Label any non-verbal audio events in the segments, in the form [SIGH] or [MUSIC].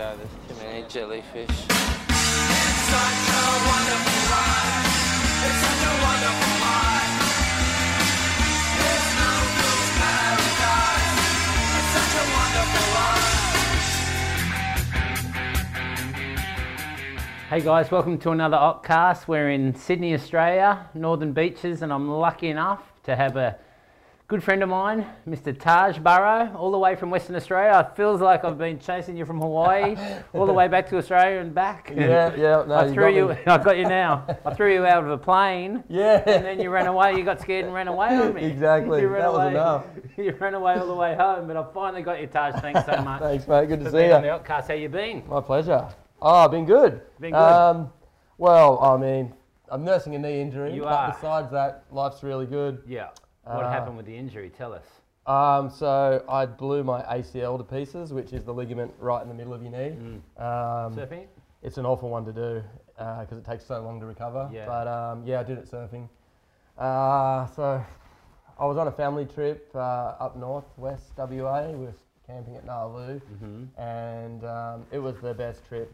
go. There's too many jellyfish. Hey guys, welcome to another Occ-cast. We're in Sydney, Australia, Northern Beaches, and I'm lucky enough to have a good friend of mine, Mr. Taj Burrow, all the way from Western Australia. It feels like I've been chasing you from Hawaii all the way back to Australia and back. Yeah, yeah. No, I you threw got you. [LAUGHS] I got you now. I threw you out of a plane. Yeah. And then you ran away. You got scared and ran away on me. Exactly, You ran that was away. enough. [LAUGHS] You ran away all the way home, but I finally got you, Taj. Thanks so much. Thanks, mate. Good to see being on the you. Occ-cast. How you been? My pleasure. Oh, been good. Been good. Um, well, I mean, I'm nursing a knee injury. You but are. Besides that, life's really good. Yeah. What Uh, happened with the injury? Tell us. Um, so I blew my ACL to pieces, which is the ligament right in the middle of your knee. Um, Surfing? it's an awful one to do because it takes so long to recover. Yeah. But um, yeah, I did it surfing. Uh, so I was on a family trip uh, up north, west WA. We were camping at Gnaraloo, Mm-hmm. and um, it was the best trip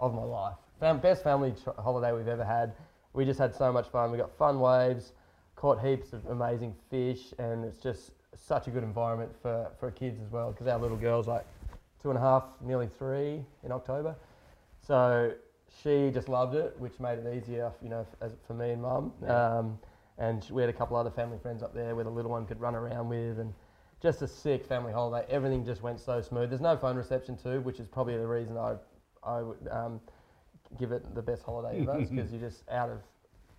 of my life. Fam- best family tr- holiday we've ever had. We just had so much fun. We got fun waves, caught heaps of amazing fish, and it's just such a good environment for, for kids as well because our little girl's like two and a half, nearly three in October. So she just loved it, which made it easier, you know, as, for me and mum. Yeah. Um, and we had a couple other family friends up there where the little one could run around with, and just a sick family holiday. Everything just went so smooth. There's no phone reception too, which is probably the reason I I would um, give it the best holiday ever, because [LAUGHS] you're just out of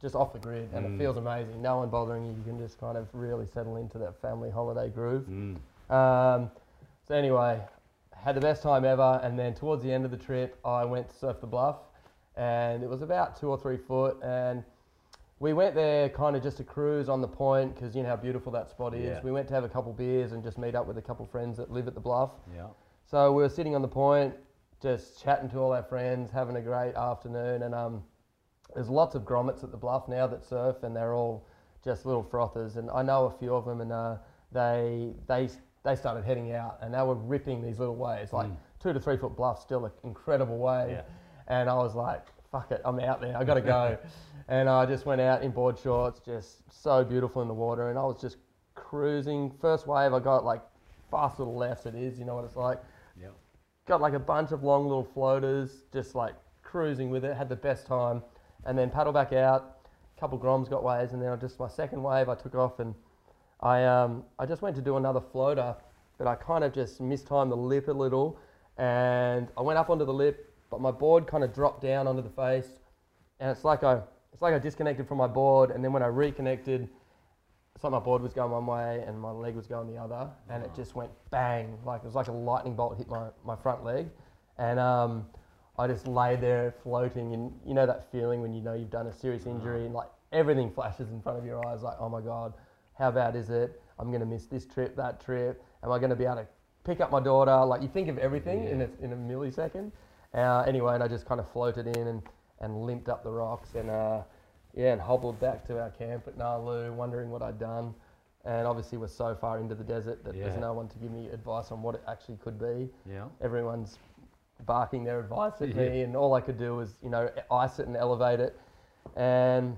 just off the grid, and Mm. it feels amazing. No one bothering you. You can just kind of really settle into that family holiday groove. Mm. Um, so anyway, had the best time ever, and then towards the end of the trip, I went to surf the bluff, and it was about two or three foot, and we went there kind of just to cruise on the point because you know how beautiful that spot is. Yeah. We went to have a couple beers and just meet up with a couple friends that live at the bluff. Yeah. So we were sitting on the point, just chatting to all our friends, having a great afternoon, and um, there's lots of grommets at the bluff now that surf, and they're all just little frothers. And I know a few of them, and uh, they they they started heading out, and they were ripping these little waves, like Mm. two to three foot bluff, still an incredible wave. Yeah. And I was like, fuck it, I'm out there, I gotta go. [LAUGHS] and I just went out in board shorts, just so beautiful in the water, and I was just cruising. First wave, I got like fast little lefts, it is, you know what it's like Yeah. got like a bunch of long little floaters, just like cruising with it, had the best time, and then paddle back out. A couple groms got waves, and then I just my second wave, I took off and I um I just went to do another floater, but I kind of just mistimed the lip a little, and I went up onto the lip, but my board kind of dropped down onto the face, and it's like I it's like I disconnected from my board, and then when I reconnected. It's like my board was going one way and my leg was going the other, and it just went bang, like it was like a lightning bolt hit my, my front leg, and um, I just lay there floating, and you know that feeling when you know you've done a serious injury, and like everything flashes in front of your eyes, like oh my god, how bad is it? I'm gonna miss this trip, that trip. Am I gonna be able to pick up my daughter? Like you think of everything in a, in a millisecond. Uh, anyway, and I just kind of floated in and, and limped up the rocks and uh, yeah, and hobbled back to our camp at Gnaraloo, wondering what I'd done. And obviously, we're so far into the desert that Yeah. there's no one to give me advice on what it actually could be. Yeah. Everyone's barking their advice at Yeah. me, and all I could do was, you know, ice it and elevate it. And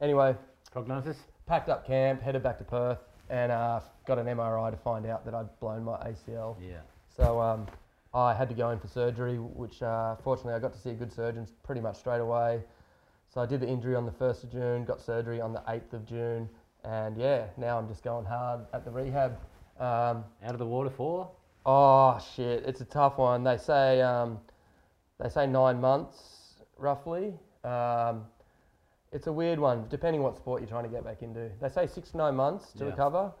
anyway, Prognosis? packed up camp, headed back to Perth, and uh, got an MRI to find out that I'd blown my ACL. Yeah. So um, I had to go in for surgery, which uh, fortunately I got to see a good surgeon pretty much straight away. So I did the injury on the 1st of June, got surgery on the 8th of June, and yeah, now I'm just going hard at the rehab. Um, Out of the water for? Oh shit, it's a tough one. They say um, they say nine months roughly. Um, it's a weird one, depending what sport you're trying to get back into. They say six to nine months to Yeah. recover,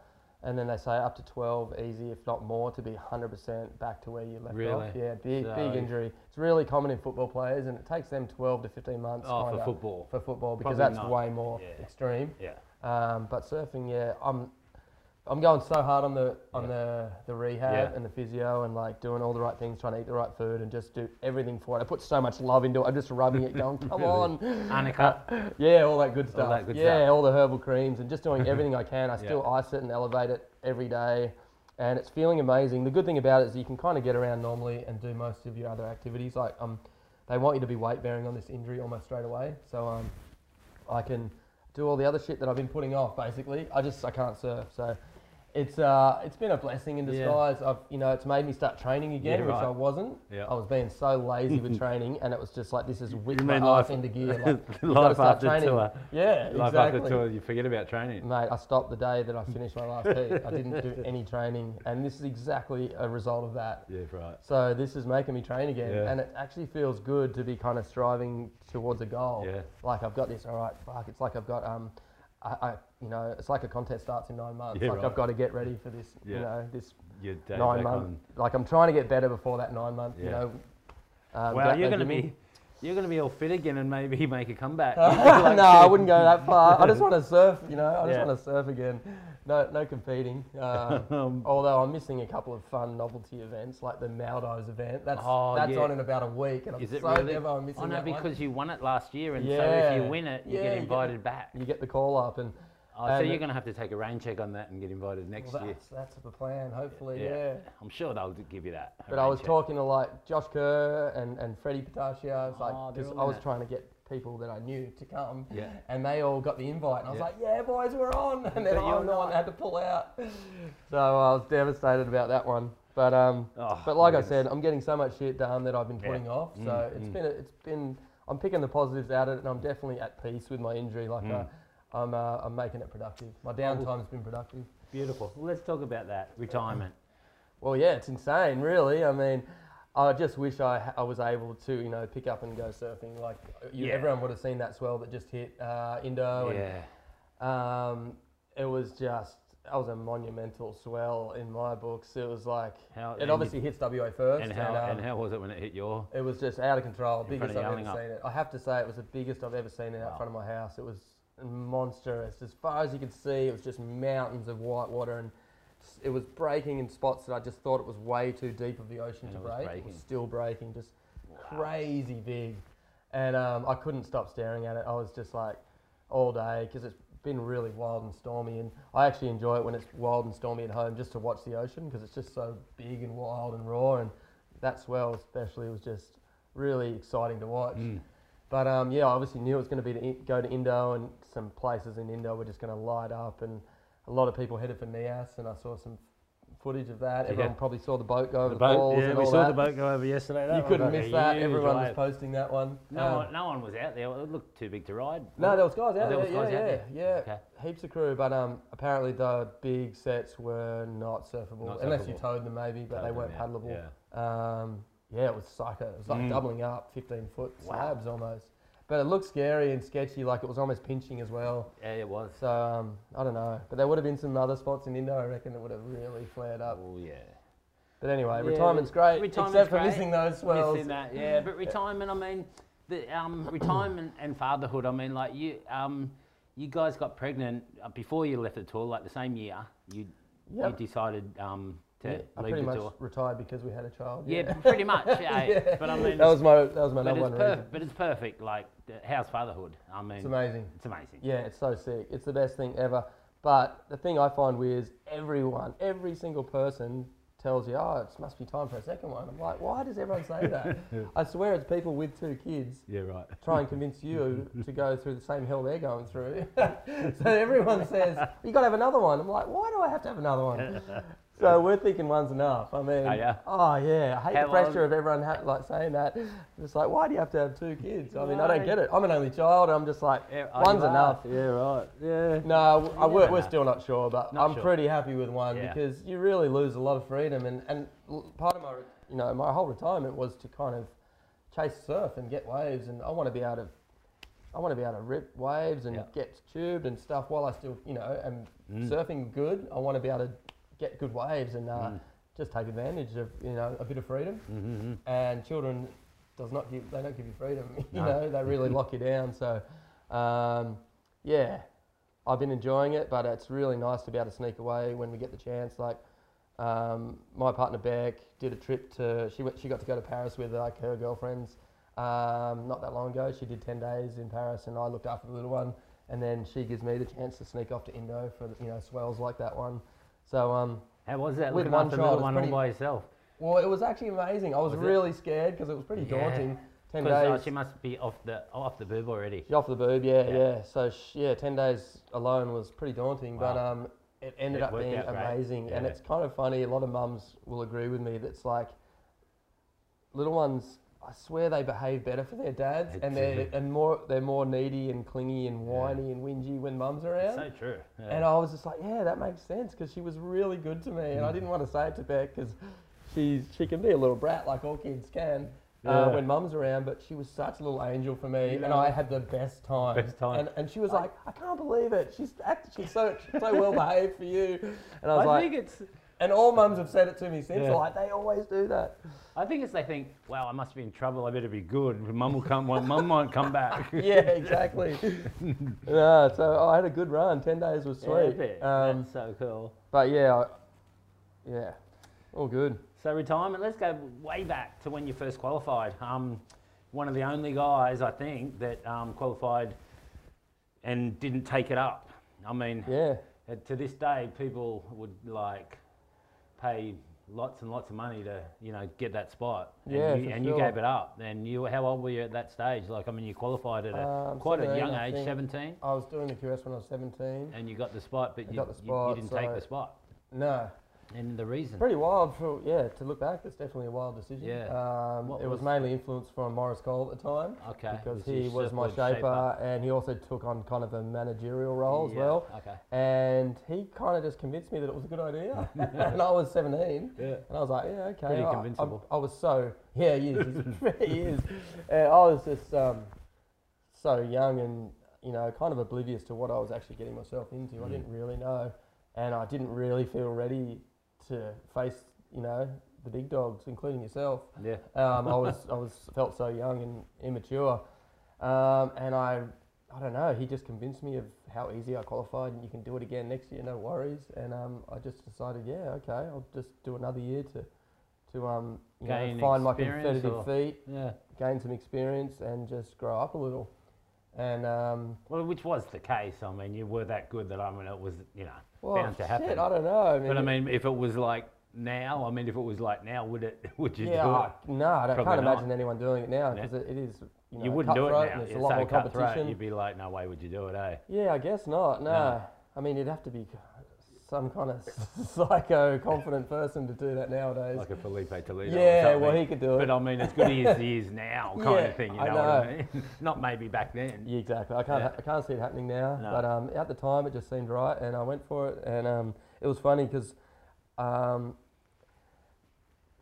and then they say up to 12, easy, if not more, to be 100% back to where you left Really? off. Yeah, big, So- big injury. It's really common in football players, and it takes them 12 to 15 months Oh, for football. for football because Probably that's not. way more Yeah. extreme. Yeah. Um, but surfing, yeah, I'm I'm going so hard on the on the, the rehab Yeah. and the physio and like doing all the right things, trying to eat the right food and just do everything for it. I put so much love into it. I'm just rubbing it, going, come Really? [LAUGHS] on, Anika. [LAUGHS] yeah, all that good stuff. that good yeah, stuff. all the herbal creams and just doing [LAUGHS] everything I can. I Yeah. still ice it and elevate it every day. and it's feeling amazing. The good thing about it is you can kind of get around normally and do most of your other activities. Like um, they want you to be weight bearing on this injury almost straight away, so um, I can do all the other shit that I've been putting off. Basically, I just I can't surf, so it's uh it's been a blessing in Yeah. disguise. I've you know it's made me start training again, Yeah, which right. I wasn't. Yeah. I was being so lazy with [LAUGHS] training, and it was just like this is whip my life- into gear. Like, [LAUGHS] life after training. tour. Yeah, Life exactly. after tour, you forget about training. Mate, I stopped the day that I finished my last heat. I didn't do any training, and this is exactly a result of that. Yeah, right. So this is making me train again, Yeah. and it actually feels good to be kind of striving towards a goal. Yeah. Like I've got this. All right, fuck. It's like I've got um, I, I you know, it's like a contest starts in nine months. Yeah, like right. I've got to get ready for this. Yeah. You know, this Your day nine back month. on. Like I'm trying to get better before that nine month. You know. Um, Well, you're going to be. You're going to be all fit again and maybe [LAUGHS] make a comeback. [LAUGHS] no, Like I wouldn't go that far. I just want to [LAUGHS] surf, you know. I just Yeah. want to surf again. No, no competing. Uh, [LAUGHS] Um, although I'm missing a couple of fun novelty events, like the Maldives event. That's Oh, that's yeah. on in about a week, and I'm it so really? never I'm missing Oh no, that one. because you won it last year, and so if you win it, you Yeah, get you get- invited back. you get the call up, and Oh, so you're going to have to take a rain check on that and get invited next well, year. that's, that's the plan. Hopefully, yeah. I'm sure they'll give you that. But I was check. talking to like Josh Kerr and, and Freddie. I was like, Oh, they're 'cause all I was it. trying to get people that I knew to come, Yeah. and they all got the invite, and I was Yeah. like, yeah, boys, we're on. And then I'm the one that had to pull out. So I was devastated about that one. But um, Oh, but like I said, I'm getting so much shit done that I've been Yeah. putting off. So Mm, it's mm. been a, it's been I'm picking the positives out of it, and I'm definitely at peace with my injury. Like Mm. uh, I'm uh, I'm making it productive. My downtime's been productive. Beautiful. Well, let's talk about that retirement. Well, yeah, it's insane, really. I mean, I just wish I, I was able to, you know, pick up and go surfing. Like you, Yeah. everyone would have seen that swell that just hit uh, Indo, yeah. and um, it was just that was a monumental swell in my books. It was like How, it obviously hits WA first, and how um, and how was it when it hit your? it was just out of control. In Biggest of I've ever Yallingup. seen it. I have to say it was the biggest I've ever seen it out Wow. front of my house. It was monstrous. As far as you could see, it was just mountains of white water, and it was breaking in spots that I just thought it was way too deep of the ocean And to break. It was still breaking, just Wow. crazy big, and um, I couldn't stop staring at it. I was just like all day because it's been really wild and stormy, and I actually enjoy it when it's wild and stormy at home just to watch the ocean because it's just so big and wild and raw, and that swell especially was just really exciting to watch. Mm. But um, yeah, I obviously knew it was going to be to go to Indo, and some places in Indo were just going to light up, and a lot of people headed for Nias, and I saw some footage of that. Yeah. Everyone probably saw the boat go over The the, boat, falls yeah, and we all saw that. the boat go over yesterday. That You couldn't miss that. Everyone was posting that one. No, Um, one, no one was out there. It looked too big to ride. no, there was guys out there there. was yeah, out yeah, there? yeah. Okay. Heaps of crew, but um, apparently the big sets were not surfable, Not unless you towed them maybe, but they weren't yeah, paddleable. yeah. Um, yeah, it was psycho. It was like Mm. doubling up, 15 foot Wow. slabs almost. But it looked scary and sketchy, like it was almost pinching as well. Yeah, it was. So um, I don't know, but there would have been some other spots in Indo. I reckon that would have really flared up. Oh yeah. But anyway, Yeah, retirement's great, retirement's except for great. missing those swells. Missing that, yeah. [LAUGHS] But retirement, I mean, the um, retirement and fatherhood. I mean, like you, um, you guys got pregnant uh, before you left the tour, like the same year. You Yep. you decided um, to Yeah, I pretty the much tour. retired because we had a child. Yeah, pretty much. [LAUGHS] Yeah, Yeah. But I mean, that was my that was my number it's one perfect. reason. But it's perfect. Like, how's fatherhood? I mean, It's amazing. It's amazing. Yeah, it's so sick. It's the best thing ever. But the thing I find weird is everyone, every single person tells you, oh, it must be time for a second one. I'm like, why does everyone say that? [LAUGHS] I swear it's people with two kids Yeah, right. [LAUGHS] try and convince you to go through the same hell they're going through. so everyone says, you got to have another one. I'm like, why do I have to have another one? So we're thinking one's enough. I mean, Oh, yeah? oh, yeah. I hate How the pressure long- of everyone ha- like saying that. It's like, why do you have to have two kids? I mean, I don't get it. I'm an only child. I'm just like, Yeah, one's enough. Yeah, right. Yeah. No, I, we're, we're still not sure, but Not I'm sure. pretty happy with one Yeah. because you really lose a lot of freedom, and, and part of my, you know, my whole retirement was to kind of chase surf and get waves, and I want to be able to, I want to be able to rip waves and Yeah. get tubed and stuff while I still, you know, am Mm. surfing good. I want to be able to get good waves and uh, Mm. just take advantage of, you know, a bit of freedom. Mm-hmm. And children does not give, they don't give you freedom. [LAUGHS] you No. know, they really lock you down. So, um, yeah, I've been enjoying it, but it's really nice to be able to sneak away when we get the chance. Like um, my partner Beck did a trip to she went she got to go to Paris with like her girlfriends um, not that long ago. She did ten days in Paris, and I looked after the little one. And then she gives me the chance to sneak off to Indo for you know swells like that one. So um, How was that With one child, one all by yourself? Well, it was actually amazing. I was, Was it? really scared because it was pretty Yeah. daunting. Ten uh, days. she must be off the off the boob already. She's off the boob, yeah, Yeah. yeah. So sh- yeah, ten days alone was pretty daunting, but um, it ended It up being amazing. And it's kind of funny. A lot of mums will agree with me. That's like little ones. I swear they behave better for their dads, and they're It's- and more they're more needy and clingy and Yeah. whiny and whingy when mum's It's around. so true. Yeah. And I was just like, yeah, that makes sense because she was really good to me, and I didn't want to say it to Beck because she's she can be a little brat like all kids can uh, when mum's around, but she was such a little angel for me, and I had the best time. Best time. And, and she was like, I can't believe it. She's act, she's so so well behaved for you, and I was I like, think it's and all mums have said it to me since. Yeah. Like they always do that. I think it's they think, wow, I must be in trouble. I better be good. Mum will come. Mum might come back. [LAUGHS] yeah, exactly. [LAUGHS] no, so I had a good run. Ten days was sweet. but um, That's so cool. but yeah, I, yeah, all good. So retirement. Let's go way back to when you first qualified. Um, one of the only guys I think that um, qualified and didn't take it up. I mean, Yeah. uh, to this day, people would like pay lots and lots of money to you know get that spot. And Yeah, you, and you gave it up. And you, how old were you at that stage? Like, I mean, you qualified at a, Um, quite a young I age, 17, I was doing the QS when I was 17. and you got the spot, but I you, the you- you, didn't take the spot. No, And the reason. pretty wild for yeah to look back. It's definitely a wild decision. Yeah. Um, it was, was- mainly influenced from Morris Cole at the time Okay. because he was my surfboard shaper, and he also took on kind of a managerial role as well. Okay. And he kind of just convinced me that it was a good idea. [LAUGHS] and I was 17. Yeah. And I was like, yeah, okay. Pretty I- I- convincible. I, was so, yeah, he is. [LAUGHS] He is. And I was just um, so young and, you know, kind of oblivious to what I was actually getting myself into. I Mm. didn't really know. And I didn't really feel ready to face, you know, the big dogs, including yourself. Yeah. Um, I was, [LAUGHS] I was felt so young and immature, um, and I, I don't know. He just convinced me of how easy I qualified, and you can do it again next year, no worries. And um, I just decided, yeah, okay, I'll just do another year to, to um, you know, find my competitive or- feet, Yeah. gain some experience, and just grow up a little. And um, Well, which was the case. I mean, you were that good that I mean, it was, you know, well, bound to happen. shit, I don't know. I mean, but I mean, if it was like now, I mean, if it was like now, would it? [LAUGHS] Would you yeah, do it? No, I Probably can't not. imagine anyone doing it now because it, it is. You, know, You wouldn't do it now. There's a lot so more competition. You'd be like, no way would you do it, eh? Yeah, I guess not. No. No. I mean, you'd have to be some kind of [LAUGHS] psycho confident person to do that nowadays. Like a Filipe Toledo. yeah, something. well, he could do it. But I mean, as good as he is now, [LAUGHS] kind Yeah, of thing. You I know, what. I mean? [LAUGHS] Not maybe back then. yeah, exactly. I can't. Yeah. I can't see it happening now. No. But um, at the time, it just seemed right, and I went for it. And um, it was funny because, um,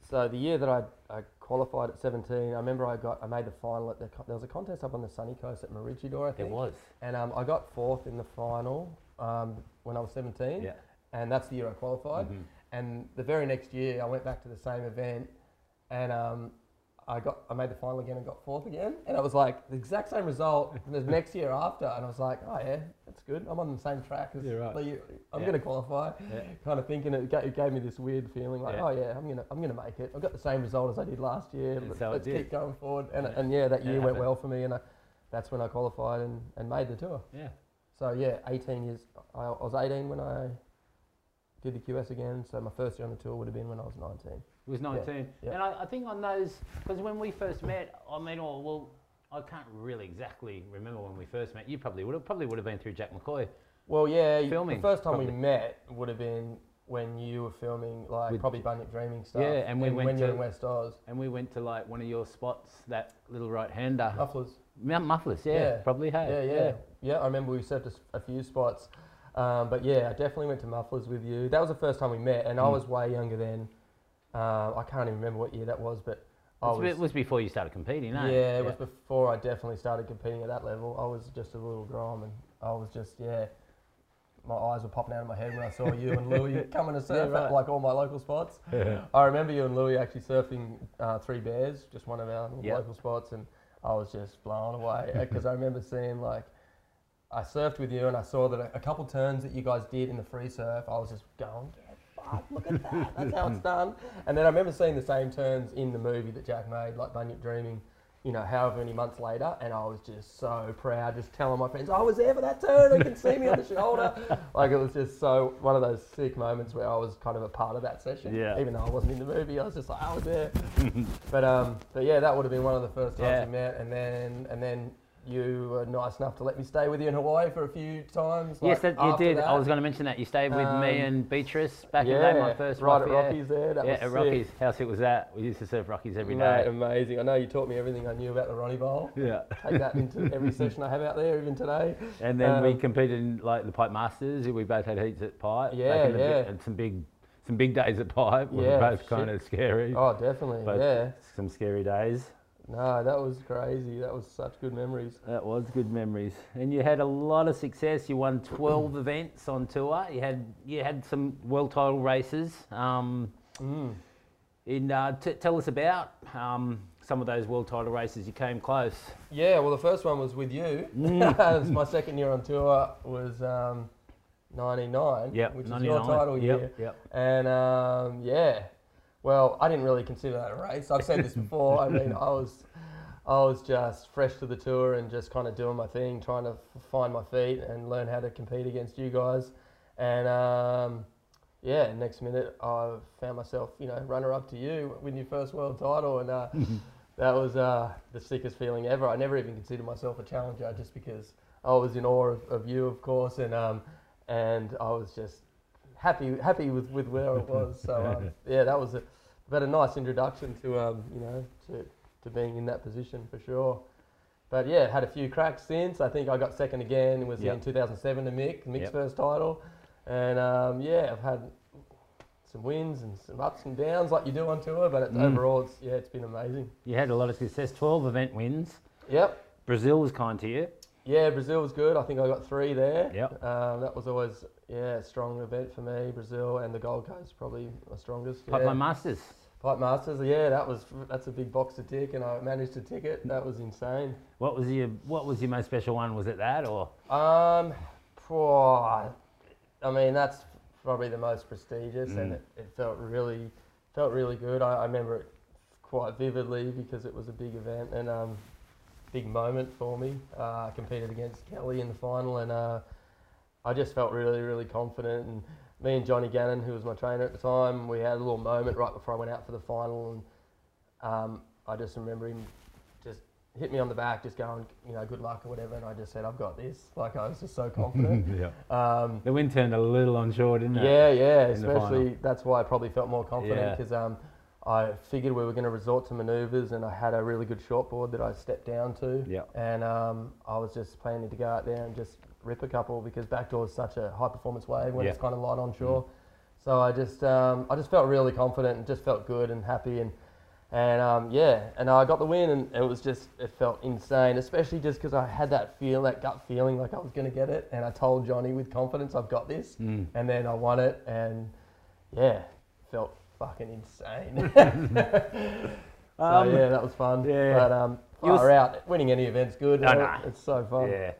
so the year that I, I qualified at 17, I remember I got I made the final at the there was a contest up on the sunny coast at Maroochydore, I There think. was. And um, I got fourth in the final um, when I was 17. Yeah. And that's the year I qualified. Mhm. And the very next year, I went back to the same event, and um, I got I made the final again and got fourth again. And it was like the exact same result [LAUGHS] the next year after. And I was like, oh yeah, that's good. I'm on the same track as Yeah, right. the year. I'm Yeah. going to qualify. Yeah. Kind of thinking it, ga- it gave me this weird feeling like, oh yeah, I'm gonna I'm gonna make it. I've got the same result as I did last year. But so let's keep going forward. And Yeah. and yeah, that year went well for me, and I, that's when I qualified and, and made the tour. Yeah. So yeah, 18 years. I, I was 18 when I did the QS again. So my first year on the tour would have been when I was 19. It was 19. yeah. And I, I think on those, because when we first met, I mean, oh, well, I can't really exactly remember when we first met. You probably would have probably would have been through Jack McCoy. Well, yeah, Filming, the first time we met would have been when you were filming like With- probably Bunyip Dreaming stuff. Yeah, and we in- went when you're to- in West Oz. And we went to like one of your spots, that little right hander. Mufflers. Mount Mufflers, yeah, Yeah. probably. Hey, Yeah, yeah, yeah. I remember we surfed a few spots, um, but yeah, I definitely went to Mufflers with you. That was the first time we met, and I Mm. was way younger then. Um, I can't even remember what year that was, but I was. It was before you started competing, eh? Yeah, it was before I definitely started competing at that level. I was just a little grom, and I was just yeah. My eyes were popping out of my head when I saw you and Louis [LAUGHS] coming to surf right. at like all my local spots. [LAUGHS] I remember you and Louis actually surfing uh, Three Bears, just one of our Yep. local spots, and I was just blown away because I remember seeing like I surfed with you and I saw that a, a couple turns that you guys did in the free surf, I was just going, "Get fucked, look at that, that's how it's [LAUGHS] done. And then I remember seeing the same turns in the movie that Jack made, like Bunyip Dreaming, you know, however many months later, and I was just so proud, just telling my friends, I was there for that turn, they can see me on the shoulder. [LAUGHS] Like it was just so one of those sick moments where I was kind of a part of that session. Yeah. Even though I wasn't in the movie, I was just like, I was there. [LAUGHS] but um, but yeah, that would have been one of the first times Yeah. we met, and then and then you were nice enough to let me stay with you in Hawaii for a few times. yes, that, you did. that. I was going to mention that. You stayed with me Um, and Beatrice back yeah, in the day, my first right wife, at yeah. Rockies there. That yeah, was at sick. Rockies. How sick was that? We used to serve Rockies every Mate, day. amazing. I know you taught me everything I knew about the Ronnie Bowl. Yeah. Take that into [LAUGHS] every session I have out there, even today. And then we Um, competed in like the Pipe Masters. We both had heats at Pipe. Yeah, yeah. And some big, some big days at Pipe. [LAUGHS] We Yeah, were both shit. kind of scary. Oh, definitely. Both Yeah. Some scary days. No, that was crazy. That was such good memories. That was good memories. And you had a lot of success. You won 12 [CLEARS THROAT] events on tour. You had you had some world title races. Um, Mm. in, uh, t- tell us about um, some of those world title races. You came close. Yeah, well, the first one was with you. Mm. [LAUGHS] It was my second year on tour was um, 99, Yep, which is 99. your title yep, year. Yep. And um, yeah, well, I didn't really consider that a race. I've said this before. I mean, I was, I was just fresh to the tour and just kind of doing my thing, trying to find my feet and learn how to compete against you guys. And um, yeah, next minute I found myself, you know, runner up to you with your first world title, and uh, [LAUGHS] that was uh, the sickest feeling ever. I never even considered myself a challenger, just because I was in awe of, of you, of course, and um, and I was just happy happy with, with where it [LAUGHS] was. So um, yeah, that was a but a nice introduction to um, you know to, to being in that position for sure. But yeah, had a few cracks since. I think I got second again. It was Yep. in 2007 to Mick, Mick's Yep. first title, and um, yeah, I've had some wins and some ups and downs like you do on tour. But it's, Mm. overall, it's yeah, it's been amazing. You had a lot of success. 12 event wins. Yep. Brazil was kind to you. Yeah, Brazil was good. I think I got three there. Yep. Um, that was always yeah strong event for me. Brazil and the Gold Coast probably my strongest. Pipeline yeah. Masters. Pipe Masters, yeah, that was that's a big box to tick, and I managed to tick it. That was insane. What was your What was your most special one? Was it that or? Um, poor, I mean that's probably the most prestigious, and Mm. it, it felt really felt really good. I, I remember it quite vividly because it was a big event and um, big moment for me. Uh, I competed against Kelly in the final, and uh, I just felt really really confident. And me and Johnny Gannon, who was my trainer at the time, we had a little moment right before I went out for the final, and um, I just remember him just hit me on the back, just going, you know, good luck or whatever, and I just said, I've got this. Like I was just so [LAUGHS] confident. yeah. um, The wind turned a little on shore, didn't it? yeah, yeah. in Especially that's why I probably felt more confident Yeah. because um, I figured we were going to resort to manoeuvres, and I had a really good shortboard that I stepped down to, Yep. and um, I was just planning to go out there and just rip a couple because backdoor is such a high performance wave when Yeah. it's kind of light on shore. So I just um, I just felt really confident and just felt good and happy and and um, yeah, and I got the win and it was just it felt insane, especially just because I had that feel, that gut feeling like I was going to get it, and I told Johnny with confidence I've got this, Mm. and then I won it and yeah, felt fucking insane. [LAUGHS] so Um, yeah, that was fun. yeah. But um, You was- out, winning any event's good. No, no. It's so fun. Yeah.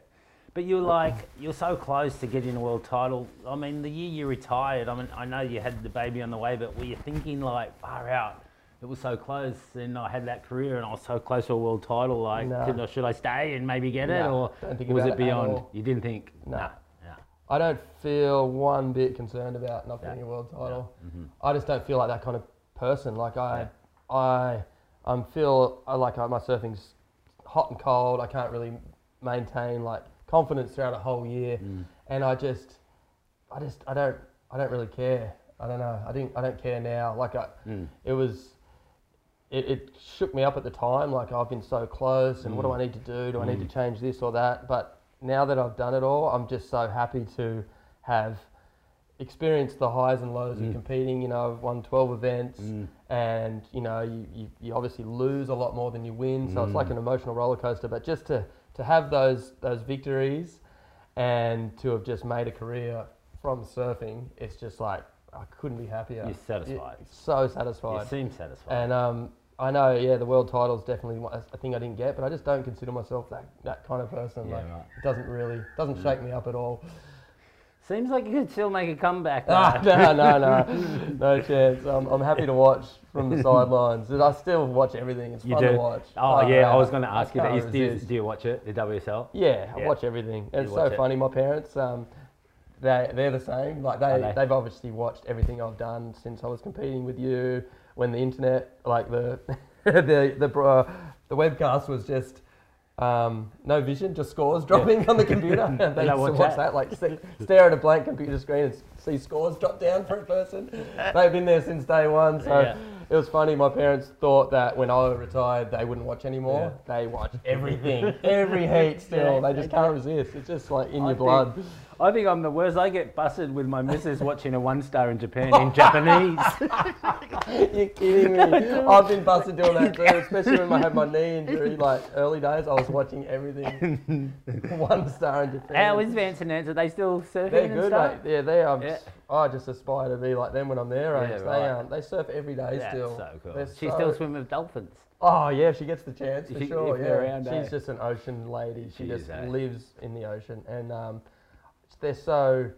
But you're like, you're so close to getting a world title. I mean, the year you retired, I mean, I know you had the baby on the way, but were you thinking like, far out? It was so close, and I had that career, and I was so close to a world title. Like, No. should, I, should I stay and maybe get it, or was it it beyond? all. You didn't think? No. Nah. Yeah. I don't feel one bit concerned about not Yeah. getting a world title. Mhm. I just don't feel like that kind of person. Like I, I, I'm feel I like my surfing's hot and cold. I can't really maintain like confidence throughout a whole year, Mm. and I just, I just, I don't, I don't really care. I don't know. I didn't, I don't care now. Like I, Mm. it was, it, it shook me up at the time. Like I've been so close, and what do Mm. I need to do? Do I need Mm. to change this or that? But now that I've done it all, I'm just so happy to have experienced the highs and lows Mm. of competing. You know, I've won 12 events, Mm. and you know, you, you, you obviously lose a lot more than you win. So it's like Mm. an emotional roller coaster. But just to to have those those victories, and to have just made a career from surfing, it's just like I couldn't be happier. You're satisfied. It- so satisfied. You seem satisfied. And um, I know, yeah, the world title is definitely a thing I didn't get, but I just don't consider myself that, that kind of person. Yeah, like, right. it doesn't really doesn't shake me up at all. Seems like you could still make a comeback. Ah, no, no, no, [LAUGHS] no chance. I'm, I'm happy to watch from the sidelines. And I still watch everything. It's You fun do? to watch. Oh Far yeah, I out. was going to ask you that. can't Is- Do you, resist. do you watch it, the WSL? Yeah, I Yeah. watch everything. And You it's so watch it. funny. My parents, um, they they're the same. Like they, they? they? have obviously watched everything I've done since I was competing with you. When the internet, like the [LAUGHS] the the uh, the webcast was just. Um, no vision, just scores dropping on the [LAUGHS] computer. And they to watch watch that? that, like [LAUGHS] see, stare at a blank computer screen and see scores drop down for a person. They've been there since day one, so Yeah. it was funny. My parents thought that when I retired, they wouldn't watch anymore. They watch everything, every heat [LAUGHS] still. Yeah, they just can't resist. It's just like in I your blood. I think I'm the worst. I get busted with my missus [LAUGHS] watching a one star in Japan in Japanese. [LAUGHS] You're kidding me. I've been busted doing that too, especially when I had my knee injury. [LAUGHS] Like early days, I was watching everything. One star in Japan. How is Vance and Nance? Are they still surfing They're good, stuff? mate. Yeah, they um, Yeah. I just aspire to be like them when I'm their age. Yeah, They right. um, they surf every day That's still. so cool. They're She so- still swims with dolphins. Oh yeah, she gets the chance for you- sure. Yeah, around, eh? she's just an ocean lady. She, She just is, eh? lives in the ocean, and um, they're so.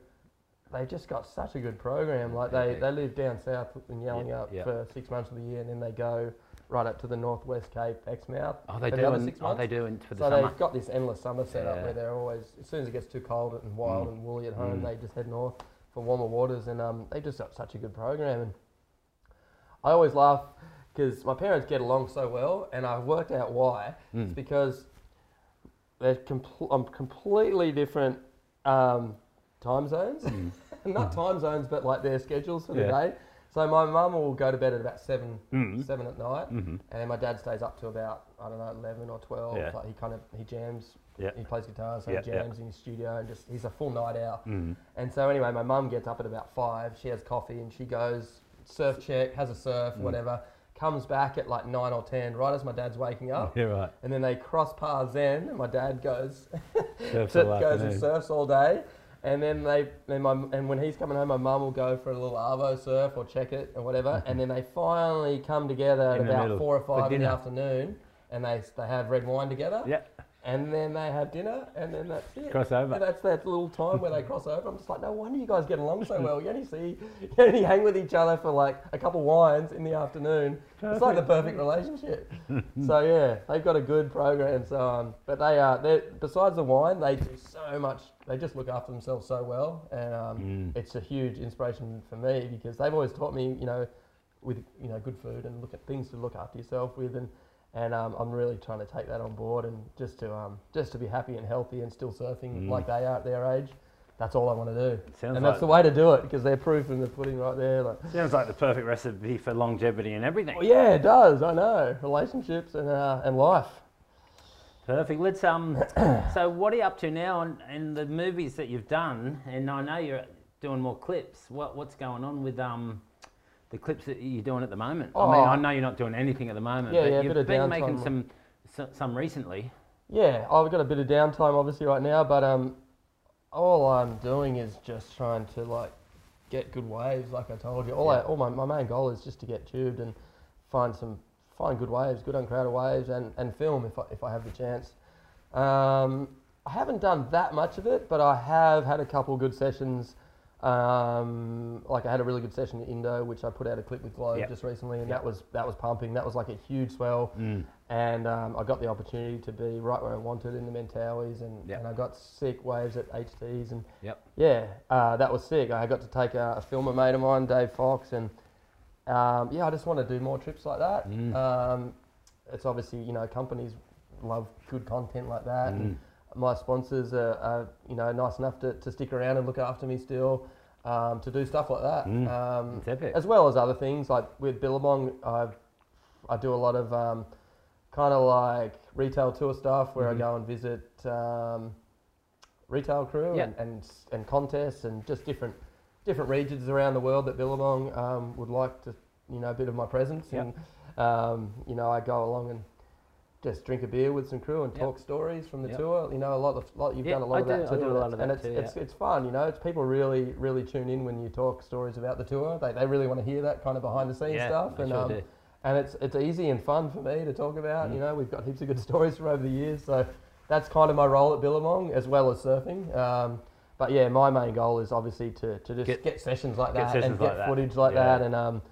They just got such a good program. Like they, they live down south in Yallingup yeah. for six months of the year, and then they go right up to the northwest Cape, Exmouth. Oh, they do. the other in- six oh, they do for the So summer. they've got this endless summer setup Yeah. where they're always, as soon as it gets too cold and wild Mm. and woolly at home, Mm. they just head north for warmer waters, and um, they just got such a good program. And I always laugh because my parents get along so well, and I've worked out why. It's Mm. because they're compl- I'm completely different um, time zones, Mm. [LAUGHS] not time zones, but like their schedules for the day. So my mum will go to bed at about seven, Mm. seven at night, Mhm. and my dad stays up to about I don't know eleven or twelve. Yeah. Like he kind of he jams. Yeah. He plays guitar, so Yeah, he yeah. jams in his studio and just he's a full night owl. Mm. And so anyway, my mum gets up at about five. She has coffee and she goes surf check, has a surf, Mm. whatever. Comes back at like nine or ten, right as my dad's waking up. [LAUGHS] Yeah, right. And then they cross paths then, and my dad goes [LAUGHS] Surfs to, goes and surfs all day. And then they, then my, and when he's coming home, my mum will go for a little arvo surf or check it or whatever. and then they finally come together at In the about middle four or five in the afternoon, and they they have red wine together. Yeah. And then they have dinner, and then that's it. Cross over. And that's that little time where they cross over. I'm just like, no wonder you guys get along so well. You only see, you only hang with each other for like a couple of wines in the afternoon. It's like the perfect relationship. [LAUGHS] so yeah, they've got a good program. So, um, but they are they besides the wine, they do so much. They just look after themselves so well, and um, Mm. it's a huge inspiration for me because they've always taught me, you know, with you know good food and look at things to look after yourself with and. And um, I'm really trying to take that on board and just to um, just to be happy and healthy and still surfing Mm. like they are at their age. That's all I want to do, Sounds and like, that's the way to do it because they're proof in the pudding right there. Like, sounds like the perfect recipe for longevity and everything. well, yeah, it does. I know relationships and uh, and life. Perfect. Let's um. [COUGHS] so what are you up to now and, and the movies that you've done? And I know you're doing more clips. What what's going on with um the clips that you're doing at the moment? I mean, Oh. I know you're not doing anything at the moment, Yeah, but yeah, you've been making some some recently. Yeah, I've got a bit of downtime obviously right now, but um, all I'm doing is just trying to like get good waves, like I told you. All I, Yeah. all my, my main goal is just to get tubed and find some find good waves, good uncrowded waves, and, and film if I, if I have the chance. Um, I haven't done that much of it, but I have had a couple good sessions. Um, like I had a really good session in Indo, which I put out a clip with Globe Yep. just recently, and Yep. that was that was pumping. That was like a huge swell Mm. and um, I got the opportunity to be right where I wanted in the Mentawais, and, Yep. and I got sick waves at HTs, and yeah, uh, that was sick. I got to take a, a filmer mate of mine, Dave Fox, and um, yeah, I just want to do more trips like that. Mm. Um, it's obviously you know companies love good content like that, Mm. and my sponsors are, are you know nice enough to, to stick around and look after me still. Um, to do stuff like that, Mm. um, as well as other things like with Billabong, I I do a lot of um, kind of like retail tour stuff where Mhm. I go and visit um, retail crew Yeah. and, and and contests and just different different regions around the world that Billabong um, would like to you know a bit of my presence Yep. and um, you know I go along and just drink a beer with some crew and Yep. talk stories from the Yep. tour. You know, a lot of lot you've Yeah, done a lot I of that do- I do a and lot it's- of and it's, too, it's yeah. it's fun. You know, it's people really really tune in when you talk stories about the tour. They, they really want to hear that kind of behind the scenes yeah, stuff. And sure um, do. and it's it's easy and fun for me to talk about. Mm. You know, we've got heaps of good [LAUGHS] stories from over the years, so that's kind of my role at Billabong as well as surfing. Um, but yeah, my main goal is obviously to, to just Get- get, sessions like get that sessions and get like that. footage like Yeah. that, and um,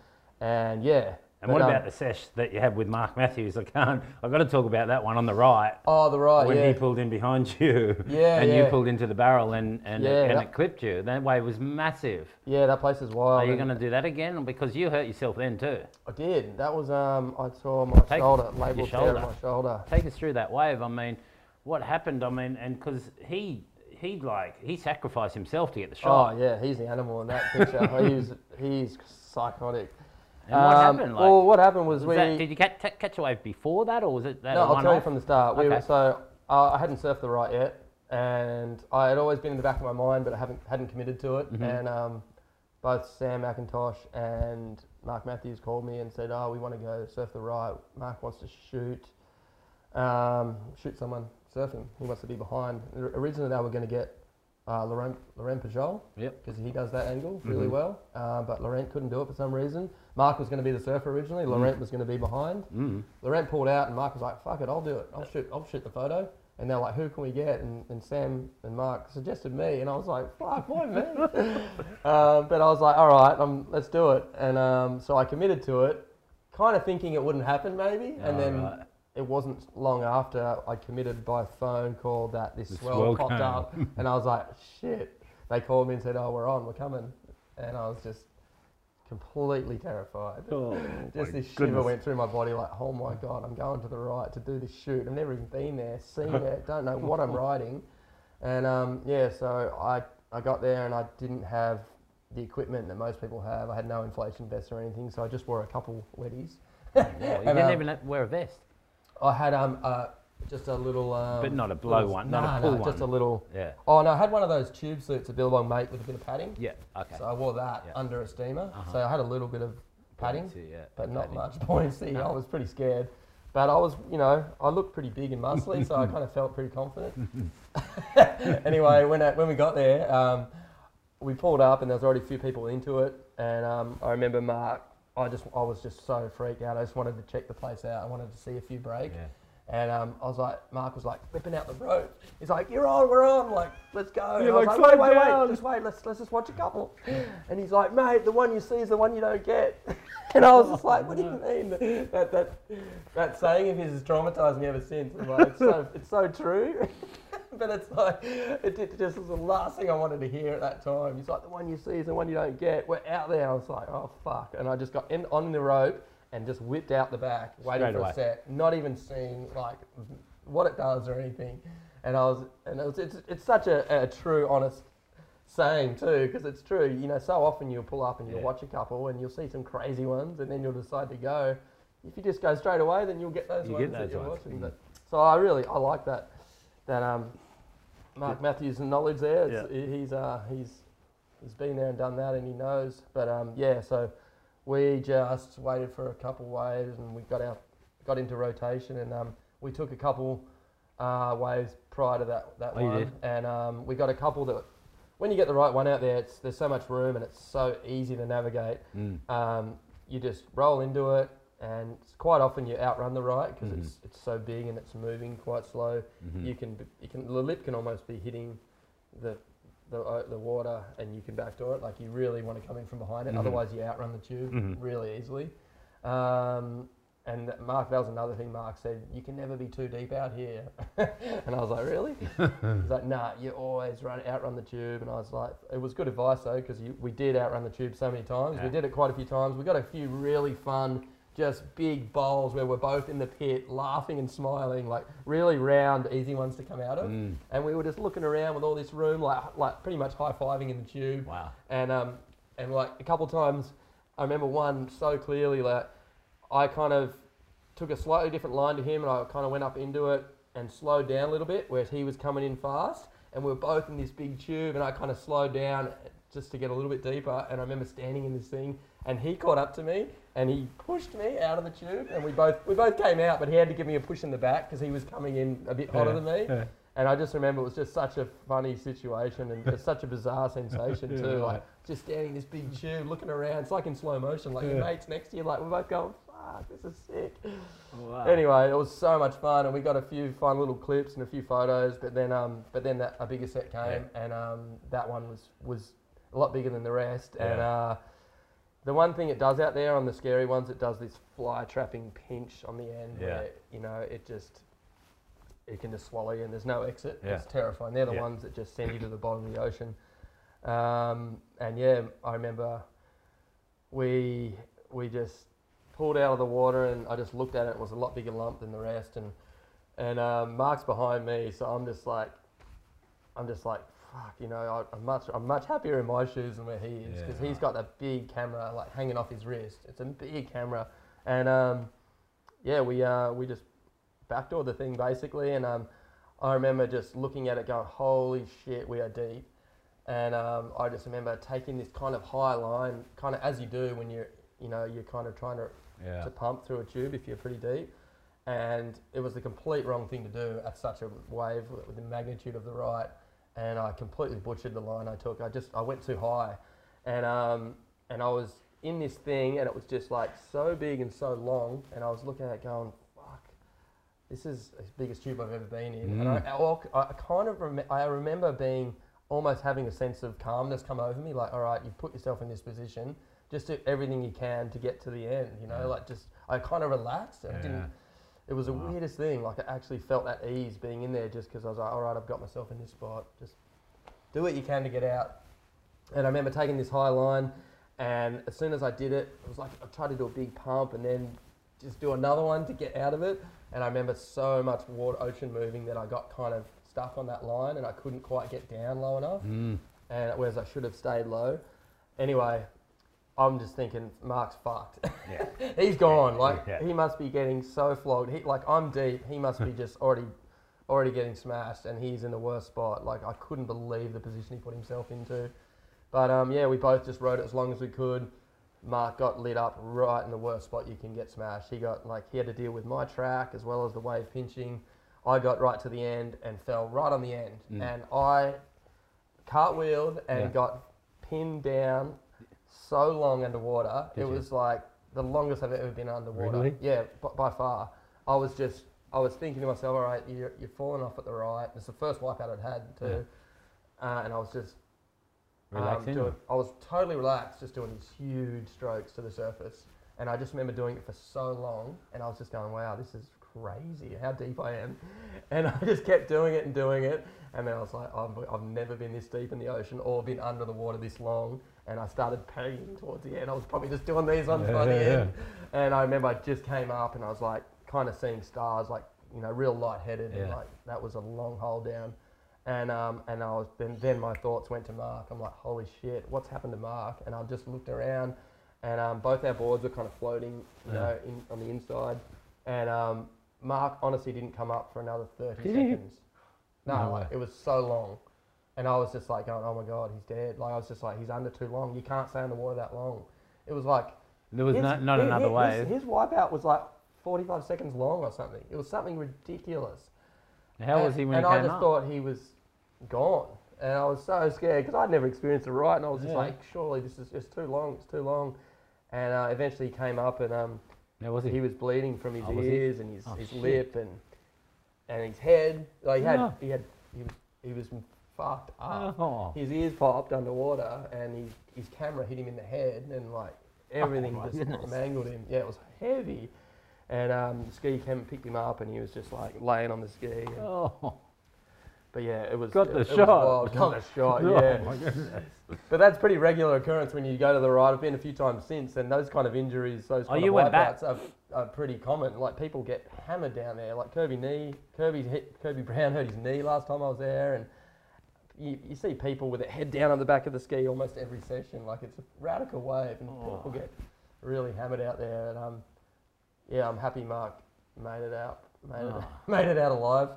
and yeah. And But, what um, about the sesh that you had with Mark Matthews? [LAUGHS] I can't. I've got to talk about that one on the right Oh, the right, when yeah. he pulled in behind [LAUGHS] you. Yeah, And you pulled into the barrel and and, Yeah, it, and that- it clipped you. That wave was massive. yeah, that place is wild. Are you going to do that again? Because you hurt yourself then too. I did. That was um, I saw my Take shoulder, your labral tear shoulder. my shoulder. Take us through that wave. I mean, what happened? I mean, and because he he like he sacrificed himself to get the shot. Oh yeah, he's the animal in that picture. [LAUGHS] he's he's psychotic. And what Um, happened? Like, well, what happened was, was we. that, did you catch, catch a wave before that, or was it that no, I'll tell you from the start. We were, so uh, I hadn't surfed the right yet, and I had always been in the back of my mind, but I haven't hadn't committed to it. Mm-hmm. And um, both Sam McIntosh and Mark Matthews called me and said, "Oh, we want to go surf the right. Mark wants to shoot, um, shoot someone surfing. He wants to be behind." Or- Originally, they were going to get uh, Laurent Laurent Pujol Yep. because he does that angle really Mm-hmm. Mhm. well. Uh, but Laurent couldn't do it for some reason. Mark was going to be the surfer originally. Laurent was going to be behind. Mm. Laurent pulled out, and Mark was like, "Fuck it, I'll do it. I'll shoot. I'll shoot the photo." And they're like, "Who can we get?" And, and Sam and Mark suggested me, and I was like, "Fuck, why me?" um, [LAUGHS] but I was like, "All right, um, let's do it." And um, so I committed to it, kind of thinking it wouldn't happen maybe, and then Alright. it wasn't long after I committed by phone call that this The swell, swell popped came. up, and I was like, "Shit!" They called me and said, "Oh, we're on, we're coming," and I was just completely terrified. Oh, Just this shiver goodness. went through my body like, oh my god, I'm going to the right to do this shoot. I've never even been there, seen it, [LAUGHS] don't know what I'm riding. And um, yeah, so I, I got there and I didn't have the equipment that most people have. I had no inflation vest or anything, so I just wore a couple weddies. Yeah, [LAUGHS] you And, didn't um, even wear a vest. I had um, uh, just a little. Um, But not a blow little- one, not a pull nah, Just a little. Yeah. Oh no, I had one of those tube suits, a Billabong mate with a bit of padding. Yeah. Okay. So I wore that Yeah. under a steamer. Uh-huh. So I had a little bit of padding. Yeah, but not padding. much [LAUGHS] buoyancy. No. I was pretty scared. But I was, you know, I looked pretty big and muscly, so I [LAUGHS] kind of felt pretty confident. [LAUGHS] anyway, when, I, when we got there, um, we pulled up and there was already a few people into it. And um, I remember Mark, I just, I was just so freaked out. I just wanted to check the place out. I wanted to see a few break. Yeah. And um, I was like, Mark was like whipping out the rope. He's like, "You're on, we're on, like, let's go." And You're I was like, like, "Wait, wait, down." wait, just wait. Let's let's just watch a couple." And he's like, "Mate, the one you see is the one you don't get." [LAUGHS] And I was just like, "What do you [LAUGHS] mean?" That that that saying of his has traumatized me ever since. I'm like, it's so [LAUGHS] it's so true. but it's like it, it just was the last thing I wanted to hear at that time. He's like, "The one you see is the one you don't get." We're out there. I was like, "Oh fuck!" And I just got in on the rope and just whipped out the back, waiting Straight for away. a set, not even seeing like what it does or anything. And I was, and it was, it's, it's such a, a true, honest saying too, because it's true. You know, so often you'll pull up and you'll Yeah. watch a couple and you'll see some crazy ones, and then you'll decide to go. If you just go straight away, then you'll get those You ones get that you're ones, watching. mm. So I really, I like that, that um, Mark Matthews' knowledge there. It's, He's, uh, he's, he's been there and done that, and he knows. But um, yeah, so we just waited for a couple waves, and we got our, got into rotation, and um, we took a couple uh, waves prior to that that Oh, one, and um, we got a couple that when you get the right one out there, it's there's so much room and it's so easy to navigate. Mm. Um, you just roll into it, and it's quite often you outrun the right because Mhm. it's it's so big and it's moving quite slow. Mhm. You can you can the lip can almost be hitting the the, uh, the water and you can backdoor it like you really want to come in from behind it Mhm. otherwise you outrun the tube Mhm. really easily. Um, and Mark that was another thing Mark said you can never be too deep out here. [LAUGHS] And I was like really? [LAUGHS] He's like nah you always run outrun the tube. And I was like it was good advice though because we did outrun the tube so many times. We did it quite a few times. We got a few really fun just big bowls where we're both in the pit laughing and smiling like really round easy ones to come out of Mm. and we were just looking around with all this room, like like pretty much high fiving in the tube, Wow. and um and like a couple times, I remember one so clearly like I kind of took a slightly different line to him, and I kind of went up into it and slowed down a little bit, whereas he was coming in fast, and we were both in this big tube, and I kind of slowed down just to get a little bit deeper, and I remember standing in this thing, and he caught up to me, and he pushed me out of the tube, and we both we both came out, but he had to give me a push in the back because he was coming in a bit hotter Yeah, than me. yeah. And I just remember it was just such a funny situation and it's such a bizarre sensation [LAUGHS] too. Yeah, Like just standing in this big tube, looking around. It's like in slow motion. Like your mates next to you, like we're both going, fuck, this is sick. Wow. Anyway, it was so much fun, and we got a few fun little clips and a few photos. But then, um, but then that a bigger set came, and um, that one was was a lot bigger than the rest. And uh, the one thing it does out there on the scary ones, it does this fly trapping pinch on the end, Yeah. where you know it just it can just swallow you, and there's no exit. Yeah. It's terrifying. They're the Yeah. ones that just send you to the bottom of the ocean. Um, and yeah, I remember we we just pulled out of the water, and I just looked at it. It was a lot bigger lump than the rest, and and um, Mark's behind me, so I'm just like, I'm just like, fuck, you know, I, I'm much I'm much happier in my shoes than where he is because Yeah. he's got that big camera like hanging off his wrist. It's a big camera, and um, yeah, we uh, we just backdoor the thing basically, and um, I remember just looking at it, going, holy shit, we are deep. And um, I just remember taking this kind of high line, kind of as you do when you're, you know, you're kind of trying to Yeah. to pump through a tube if you're pretty deep. And it was the complete wrong thing to do at such a wave with the magnitude of the right. And I completely butchered the line I took. I just I went too high, and um, and I was in this thing, and it was just like so big and so long, and I was looking at it going, fuck, this is the biggest tube I've ever been in. And I, I, I kind of rem- I remember being almost having a sense of calmness come over me, like all right, you've put yourself in this position, just do everything you can to get to the end. You know, like just I kind of relaxed. I Yeah. didn't. It was the Wow. weirdest thing. Like I actually felt that ease being in there, just because I was like, all right, I've got myself in this spot. Just do what you can to get out. And I remember taking this high line, and as soon as I did it, it was like I tried to do a big pump and then just do another one to get out of it. And I remember so much water, ocean moving that I got kind of stuck on that line, and I couldn't quite get down low enough Mm. and whereas I should have stayed low. Anyway, I'm just thinking Mark's fucked. Yeah. [LAUGHS] He's gone. Like Yeah. he must be getting so flogged. He like I'm deep. He must be [LAUGHS] just already already getting smashed, and he's in the worst spot. Like I couldn't believe the position he put himself into. But um, yeah, we both just rode it as long as we could. Mark got lit up right in the worst spot you can get smashed. He got like he had to deal with my track as well as the wave pinching. I got right to the end and fell right on the end, Mm. and I cartwheeled and Yeah. got pinned down so long underwater. Did it you? was like the longest I've ever been underwater. Really? Yeah, b- by far. I was just, I was thinking to myself, all right, you're, you're falling off at the right. It's the first wipeout I'd had too. Uh, and I was just um, Relaxing. doing, I was totally relaxed, just doing these huge strokes to the surface. And I just remember doing it for so long, and I was just going, wow, this is crazy how deep I am. [LAUGHS] And I just kept doing it and doing it. And then I was like, I've, I've never been this deep in the ocean or been under the water this long. And I started pegging towards the end. I was probably just doing these ones by the Yeah, yeah, end. And I remember I just came up and I was like, kind of seeing stars, like, you know, real lightheaded. And like, that was a long hole down. And um, and I was then then my thoughts went to Mark. I'm like, holy shit, what's happened to Mark? And I just looked around, and um, both our boards were kind of floating, you Yeah. know, in, on the inside. And um, Mark honestly didn't come up for another 30 Did he? seconds. No, No like, way. it was so long. And I was just like going, oh my god, he's dead. Like I was just like, he's under too long. You can't stay in the water that long. It was like There was his- not, not his- another his, wave. His wipeout was like 45 seconds long or something. It was something ridiculous. How and, was he when and he I just up? thought he was gone, and I was so scared because I'd never experienced a ride, and I was just Yeah. like, surely this is just too long. It's too long. And uh, eventually he came up, and um, was he? he was bleeding from his Oh, ears and his, Oh, his shit. lip and and his head. Like he had Oh. he had he was he was fucked up. Oh. His ears popped underwater, and his his camera hit him in the head, and like everything Oh just goodness. mangled him. Yeah, it was heavy. And um, the ski came and picked him up, and he was just like laying on the ski. And, Oh. But yeah, it was Got it, the it was shot. wild. Got the shot. [LAUGHS] Yeah. Oh my goodness. But that's pretty regular occurrence when you go to the Right. I've been a few times since, and those kind of injuries, those Oh, kind you of wipeouts are, are pretty common. Like people get hammered down there. Like Kirby knee, Kirby's hit, Kirby Brown hurt his knee last time I was there, and you, you see people with their head down on the back of the ski almost every session. Like it's a radical wave, and people Oh. get really hammered out there. And um, yeah, I'm happy Mark made it out, made it, Oh. [LAUGHS] made it out alive.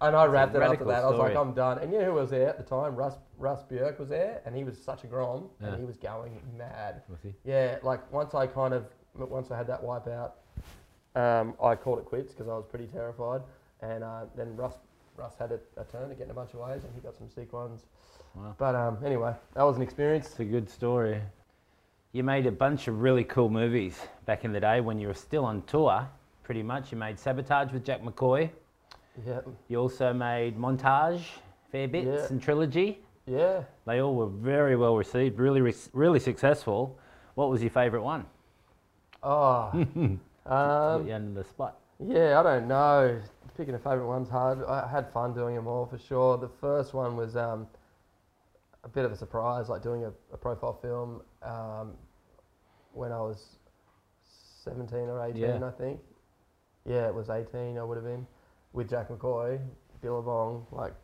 And I a wrapped it after that. I was like. I'm done. And you know who was there at the time? Russ Russ Bierke was there, and he was such a grom, Yeah. and he was going mad. Was he? Yeah, like once I kind of once I had that wipeout, um, I called it quits because I was pretty terrified. And uh, then Russ Russ had a, a turn to get in a bunch of waves, and he got some sick ones. Wow. But um, anyway, that was an experience. It's a good story. you made a bunch of really cool movies back in the day when you were still on tour, pretty much. You made Sabotage with Jack McCoy. Yeah, You also made Montage, Fair Bits, Yeah. and Trilogy. yeah. They all were very well received, really, really successful. What was your favourite one? [LAUGHS] Oh, um, the spot. yeah. I don't know. Picking a favourite one's hard. I had fun doing them all for sure. The first one was um, a bit of a surprise, like doing a, a profile film um, when I was seventeen or eighteen, Yeah. I think. Yeah, it was eighteen. I would have been with Jack McCoy, Billabong, like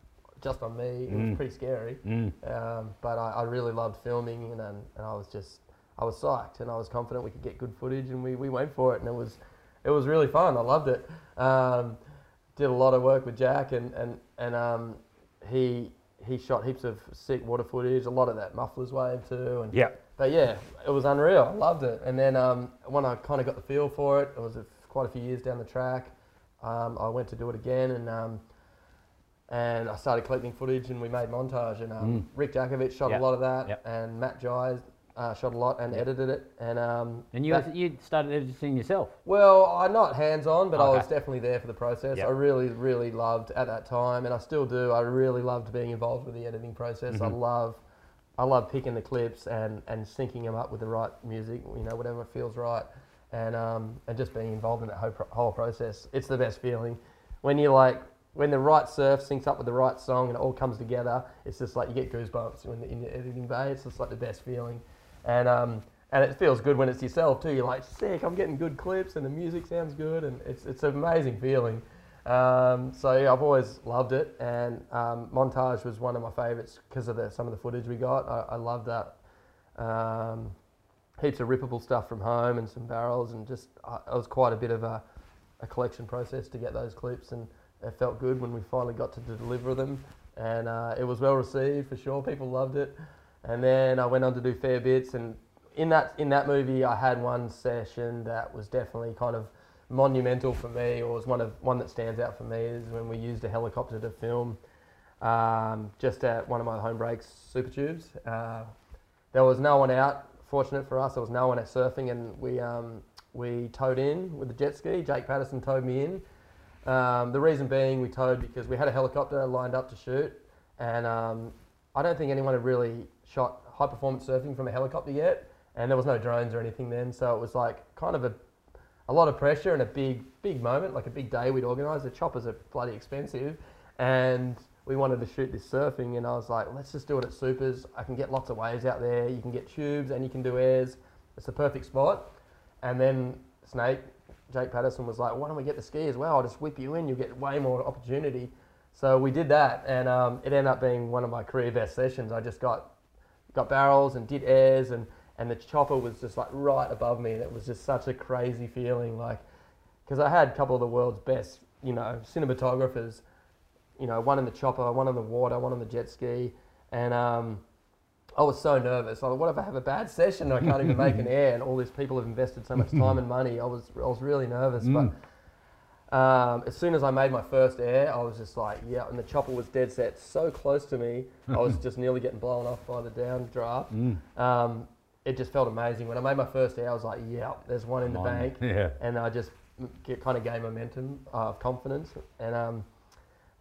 just on me. It was Mm. pretty scary. Mm. Um, but I, I really loved filming, and, and and I was just I was psyched, and I was confident we could get good footage, and we, we went for it, and it was it was really fun. I loved it. Um, did a lot of work with Jack, and and and um, he he shot heaps of sick water footage, a lot of that mufflers wave too, and Yeah. but yeah, it was unreal. I loved it. And then um, when I kind of got the feel for it, it was a, quite a few years down the track. Um, I went to do it again, and um, and I started collecting footage, and we made montage. And um, Mm. Rick Jakovich shot Yep. a lot of that, Yep. and Matt Jai uh, shot a lot and Yep. edited it. And um, And you, that- you started editing yourself. well, I'm not hands on, but I was definitely there for the process. Yep. I really, really loved at that time, and I still do. I really loved being involved with the editing process. I Mhm. love, I love picking the clips and and syncing them up with the right music. You know, whatever feels right, and um and just being involved in that whole, pro- whole process. It's the best feeling when you like when the right surf syncs up with the right song and it all comes together. It's just like you get goosebumps when in the editing bay. It's just like the best feeling, and um and it feels good when it's yourself too. You're like, sick, I'm getting good clips and the music sounds good, and it's it's an amazing feeling. Um, so yeah, I've always loved it, and um, montage was one of my favourites because of the, some of the footage we got. I, I love that. Um, heaps of rippable stuff from home and some barrels, and just uh, it was quite a bit of a, a collection process to get those clips, and it felt good when we finally got to deliver them, and uh, it was well received for sure. People loved it, and then I went on to do fair bits, and in that in that movie, I had one session that was definitely kind of monumental for me, or was one of one that stands out for me is when we used a helicopter to film um, just at one of my home breaks, Super Tubes. Uh, there was no one out. Fortunate for us, there was no one at surfing, and we um, we towed in with the jet ski. Jake Paterson towed me in. Um, the reason being, we towed because we had a helicopter lined up to shoot, and um, I don't think anyone had really shot high performance surfing from a helicopter yet, and there was no drones or anything then, so it was like kind of a a lot of pressure and a big big moment, like a big day we'd organised. The choppers are bloody expensive, and we wanted to shoot this surfing, and I was like, let's just do it at Supers. I can get lots of waves out there. You can get tubes and you can do airs. It's the perfect spot. And then Snake, Jake Paterson was like, why don't we get the ski as well? I'll just whip you in. You'll get way more opportunity. So we did that, and um, it ended up being one of my career best sessions. I just got got barrels and did airs, and and the chopper was just like right above me, and it was just such a crazy feeling, like because I had a couple of the world's best, you know, cinematographers, you know, one in the chopper, one on the water, one on the jet ski, and um, I was so nervous. I thought, what if I have a bad session? and I can't even make an [LAUGHS] air, and all these people have invested so much time and money. I was I was really nervous, Mm. but um, as soon as I made my first air, I was just like, yeah, and the chopper was dead set so close to me, I was [LAUGHS] just nearly getting blown off by the downdraft. Mm. Um, it just felt amazing. When I made my first air, I was like, yeah, there's one in the on. bank [LAUGHS] Yeah. and I just get, kind of gained momentum uh, of confidence, and um,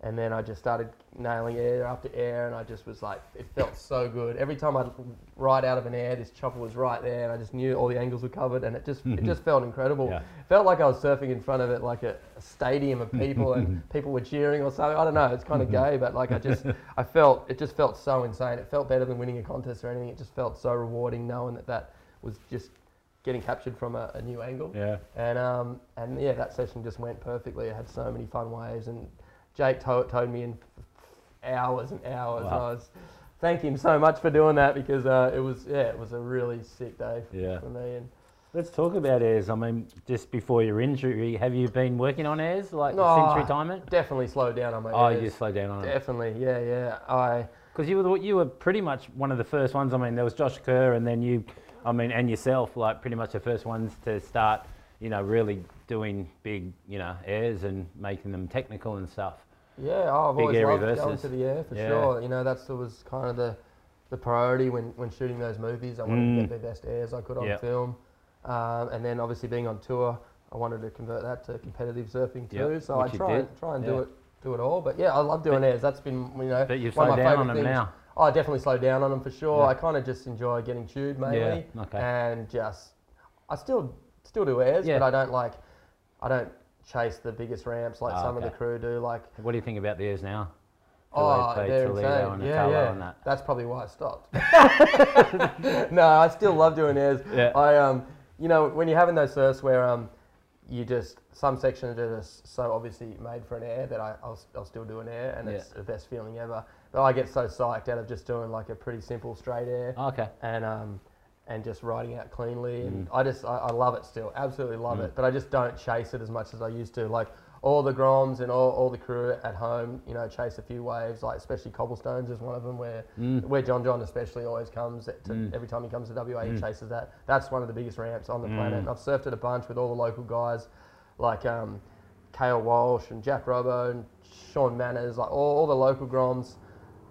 and then I just started nailing air after air, and I just was like, it felt so good. Every time I'd ride out of an air, this chopper was right there, and I just knew all the angles were covered, and it just it just [LAUGHS] felt incredible. Yeah. Felt like I was surfing in front of it, like a, a stadium of people, and [LAUGHS] people were cheering or something. I don't know, it's kind of [LAUGHS] gay, but like I just I felt it just felt so insane. It felt better than winning a contest or anything. It just felt so rewarding knowing that that was just getting captured from a, a new angle. Yeah. And um, and yeah, that session just went perfectly. I had so many fun waves, and Jake tow- towed me in hours and hours. And I was thank him so much for doing that because uh, it was yeah, it was a really sick day Yeah. for me. And Let's talk about airs. I mean, just before your injury, have you been working on airs like No, since retirement? definitely slowed down on my. Oh, airs. you slowed down on it. Definitely, yeah, yeah. I Because you were you were pretty much one of the first ones. I mean, there was Josh Kerr, and then you, I mean, and yourself, like pretty much the first ones to start, you know, really doing big, you know, airs and making them technical and stuff. Yeah, oh, I've Big always loved reverses. going to the air for Yeah. sure. You know, that's that was kind of the the priority when, when shooting those movies. I wanted Mm. to get the best airs I could on Yep. film, um, and then obviously being on tour, I wanted to convert that to competitive surfing too. Yep, so I which you try and try and Yeah. do it do it all. But yeah, I love doing airs. That's been you know But you've one of my favourite things. now. Oh, I definitely slow down on them for sure. Yeah. I kind of just enjoy getting chewed mainly, Yeah, okay. and just I still still do airs, but I don't like I don't chase the biggest ramps like Ah, some of the crew do. Like What do you think about theirs now? oh, Filipe, they're Toledo insane. Yeah, yeah. that. That's probably why I stopped. [LAUGHS] [LAUGHS] no, I still love doing airs. Yeah. I um, you know, when you're having those surfs where um, you just some sections are just so obviously made for an air that I, I'll, I'll still do an air, and it's the best feeling ever. But I get so psyched out of just doing like a pretty simple straight air Oh, okay. and um, and just riding out cleanly. And Mm. I just I, I love it still, absolutely love it. But I just don't chase it as much as I used to. Like all the groms and all, all the crew at home, you know, chase a few waves. Like especially cobblestones is one of them where Mm. where John John especially always comes to Mm. every time he comes to WA, he Mm. chases that. That's one of the biggest ramps on the planet. Mm. And I've surfed it a bunch with all the local guys, like um, Kael Walsh and Jack Robbo and Sean Manners, like all, all the local groms.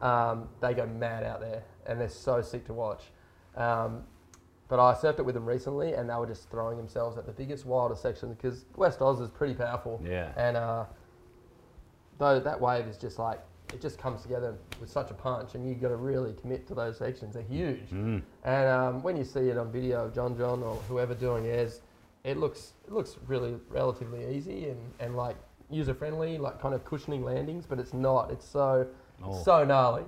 Um, they go mad out there, and they're so sick to watch. Um, but I surfed it with them recently, and they were just throwing themselves at the biggest, wildest section because West Oz is pretty powerful. Yeah. And uh, though that wave is just like it just comes together with such a punch, and you've got to really commit to those sections. They're huge. Mm. And um, when you see it on video of John John or whoever doing airs, it looks it looks really relatively easy and, and like user friendly, like kind of cushioning landings, but it's not. It's so Oh. so gnarly.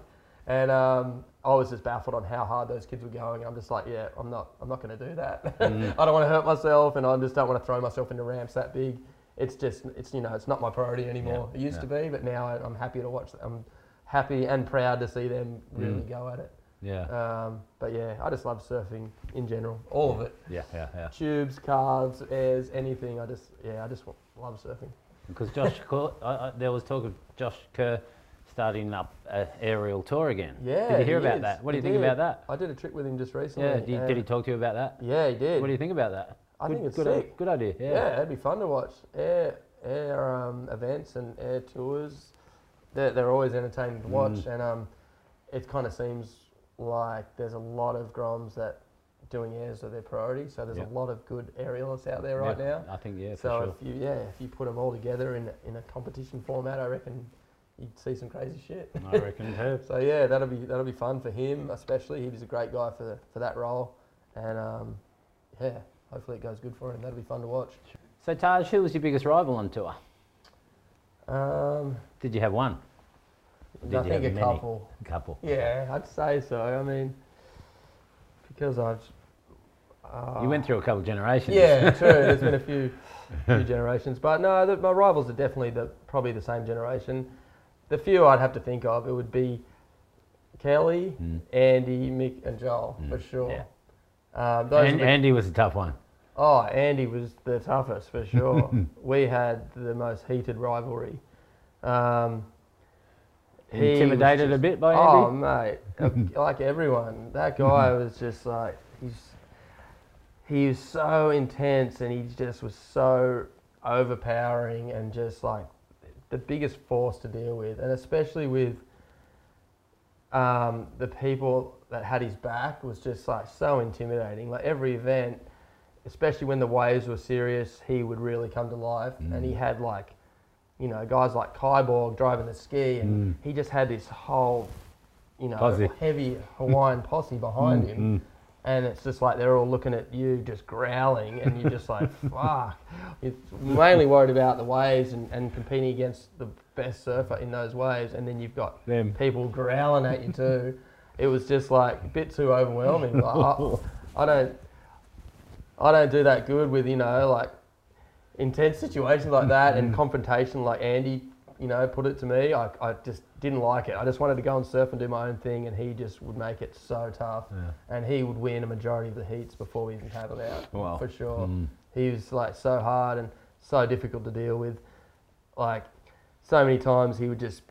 And um, I was just baffled on how hard those kids were going. I'm just like, yeah, I'm not I'm not going to do that. Mm. [LAUGHS] I don't want to hurt myself, and I just don't want to throw myself into ramps that big. It's just it's you know it's not my priority anymore. Yeah, It used yeah. to be, but now I, I'm happy to watch. I'm happy and proud to see them really Mm. go at it. Yeah. Um, but yeah, I just love surfing in general, all of it. Yeah, yeah, yeah. Tubes, carves, airs, anything. I just yeah, I just love surfing. Because Josh, Kerr, I, I, there was talk of Josh Kerr starting up an aerial tour again. Yeah, Did you hear he about is. that? What do He you think did. about that? I did a trip with him just recently. Yeah. Did, did he talk to you about that? Yeah, he did. What do you think about that? I good, think it's good, sick. Good idea. Yeah. Yeah. it'd be fun to watch. Air air um, events and air tours. They're, they're always entertaining to watch, Mm. and um, it kind of seems like there's a lot of groms that doing airs are their priority. So there's Yep. a lot of good aerialists out there right Yeah, now. I think yeah, for so sure. if you yeah if you put them all together in in a competition format, I reckon you'd see some crazy shit. I [LAUGHS] reckon too. So yeah, that'll be that'll be fun for him, especially. He was a great guy for for that role, and um, yeah, hopefully it goes good for him. That'll be fun to watch. So Taj, who was your biggest rival on tour? Um, Did you have one? Did I you think have a many? couple. A couple. Yeah, I'd say so. I mean, because I've. Uh, You went through a couple generations. Yeah, [LAUGHS] true. There's been a few, few generations, but no, the, my rivals are definitely the probably the same generation. The few I'd have to think of, it would be Kelly, Mm. Andy, Mick, and Joel for Mm, sure. yeah. Um, those And the- Andy was a tough one. Oh, Andy was the toughest for sure. [LAUGHS] we had the most heated rivalry. Um, Intimidated a bit by Andy. Oh, mate, [LAUGHS] like everyone, that guy was just like he's he was so intense and he just was so overpowering and just like the biggest force to deal with, and especially with um, the people that had his back was just like so intimidating. Like every event, especially when the waves were serious, he would really come to life, and he Mm. had like, you know, guys like Kyborg driving the ski, and Mm. he just had this whole, you know, Posse. heavy Hawaiian posse behind Mm, him. Mm. And it's just like they're all looking at you, just growling, and you're just like, [LAUGHS] fuck. You're mainly worried about the waves and, and competing against the best surfer in those waves, and then you've got Them. people growling at you too. It was just like a bit too overwhelming. Like, I, [LAUGHS] I don't, I don't do that good with you know like intense situations like that and confrontation like Andy, you know, put it to me. I, I just didn't like it. I just wanted to go and surf and do my own thing, and he just would make it so tough, Yeah. and he would win a majority of the heats before we even paddled out. Wow. for sure. Mm. He was like so hard and so difficult to deal with. Like so many times he would just,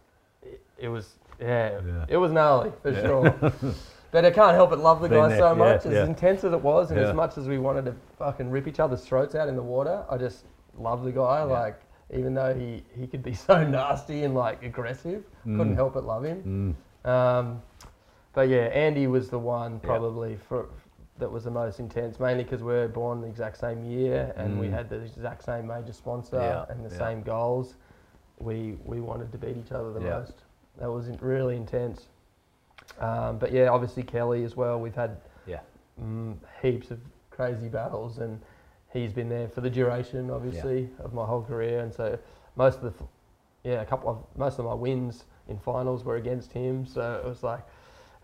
it, it was yeah, Yeah. it was gnarly for sure. [LAUGHS] but I can't help but love the Been guy there, so yeah, much. As yeah. intense as it was, and Yeah. as much as we wanted to fucking rip each other's throats out in the water, I just love the guy. Yeah. Like even though he he could be [LAUGHS] so nasty and like aggressive, couldn't Mm. help but love him. Mm. Um, but yeah, Andy was the one probably for that was the most intense, mainly because we were born the exact same year and we Mm. had the exact same major sponsor Yeah, and the yeah. same goals. We we wanted to beat each other the Yeah. most. That was really intense. Um, but yeah, obviously Kelly as well. We've had Yeah. mm, heaps of crazy battles, and he's been there for the duration, obviously, of my whole career. And so most of the, yeah, a couple of most of my wins in finals were against him. So it was like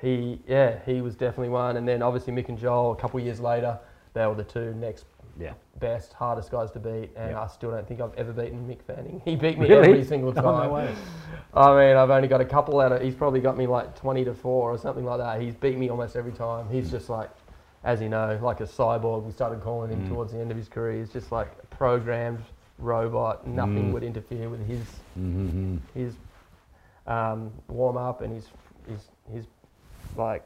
he, yeah, he was definitely one. And then obviously Mick and Joel, a couple of years later, they were the two next Yeah. best, hardest guys to beat. And Yeah. I still don't think I've ever beaten Mick Fanning. He beat me Really? every single [LAUGHS] Oh, time. no way. I mean, I've only got a couple out of. He's probably got me like twenty to four or something like that. He's beat me almost every time. He's hmm. just like, as you know, like a cyborg. We started calling him Mm. towards the end of his career. He's just like a programmed robot. Nothing Mm. would interfere with his Mm-hmm. his um, warm up and his his his like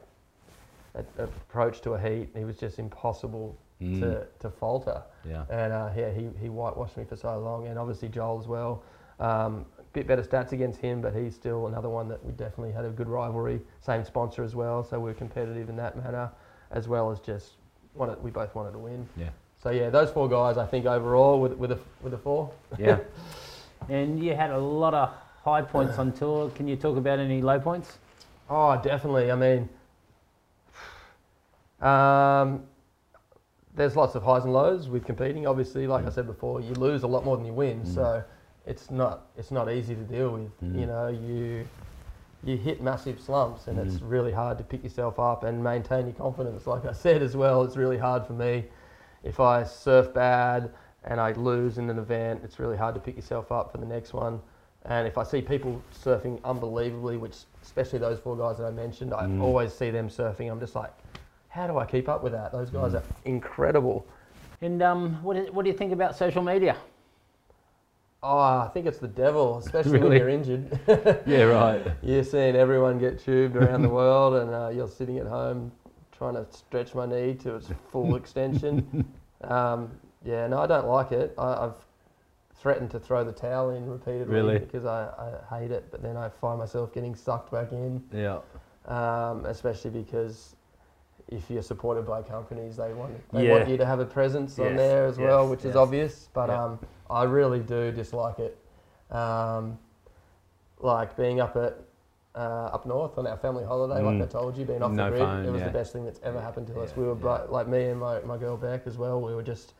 a, approach to a heat. He was just impossible Mm. to to falter. Yeah. And uh, yeah, he, he whitewashed me for so long, and obviously Joel as well. Um, bit better stats against him, but he's still another one that we definitely had a good rivalry. Same sponsor as well, so we are competitive in that manner, as well as just wanted, we both wanted to win. Yeah. So yeah, those four guys, I think overall with with a with a four. Yeah. [LAUGHS] And you had a lot of high points on tour. Can you talk about any low points? Oh, definitely. I mean, um, there's lots of highs and lows with competing. Obviously, like I said before, you lose a lot more than you win, Mm. so it's not it's not easy to deal with. Mm. You know, you you hit massive slumps, and it's Mm. really hard to pick yourself up and maintain your confidence. Like I said as well, it's really hard for me if I surf bad and I lose in an event. It's really hard to pick yourself up for the next one. And if I see people surfing unbelievably, which especially those four guys that I mentioned, I Mm. always see them surfing. I'm just like, how do I keep up with that? Those guys Mm. are incredible. And um, what, is, what do you think about social media? Oh, I think it's the devil, especially when you're injured. [LAUGHS] Yeah. Right. you're seeing everyone get tubed around the world, and uh, you're sitting at home trying to stretch my knee to its full extension. [LAUGHS] Um, yeah, no, I don't like it. I, I've threatened to throw the towel in repeatedly Really? because I, I hate it, but then I find myself getting sucked back in, Yeah. um, especially because if you're supported by companies, they want they Yeah. want you to have a presence on there as well, which yes. is obvious. But Yeah. um, I really do dislike it. Um, like being up at uh, up north on our family holiday, Mm. like I told you, being off No the grid, phone, it was yeah. the best thing that's ever happened to us. We were yeah. like me and my, my girl Beck as well. We were just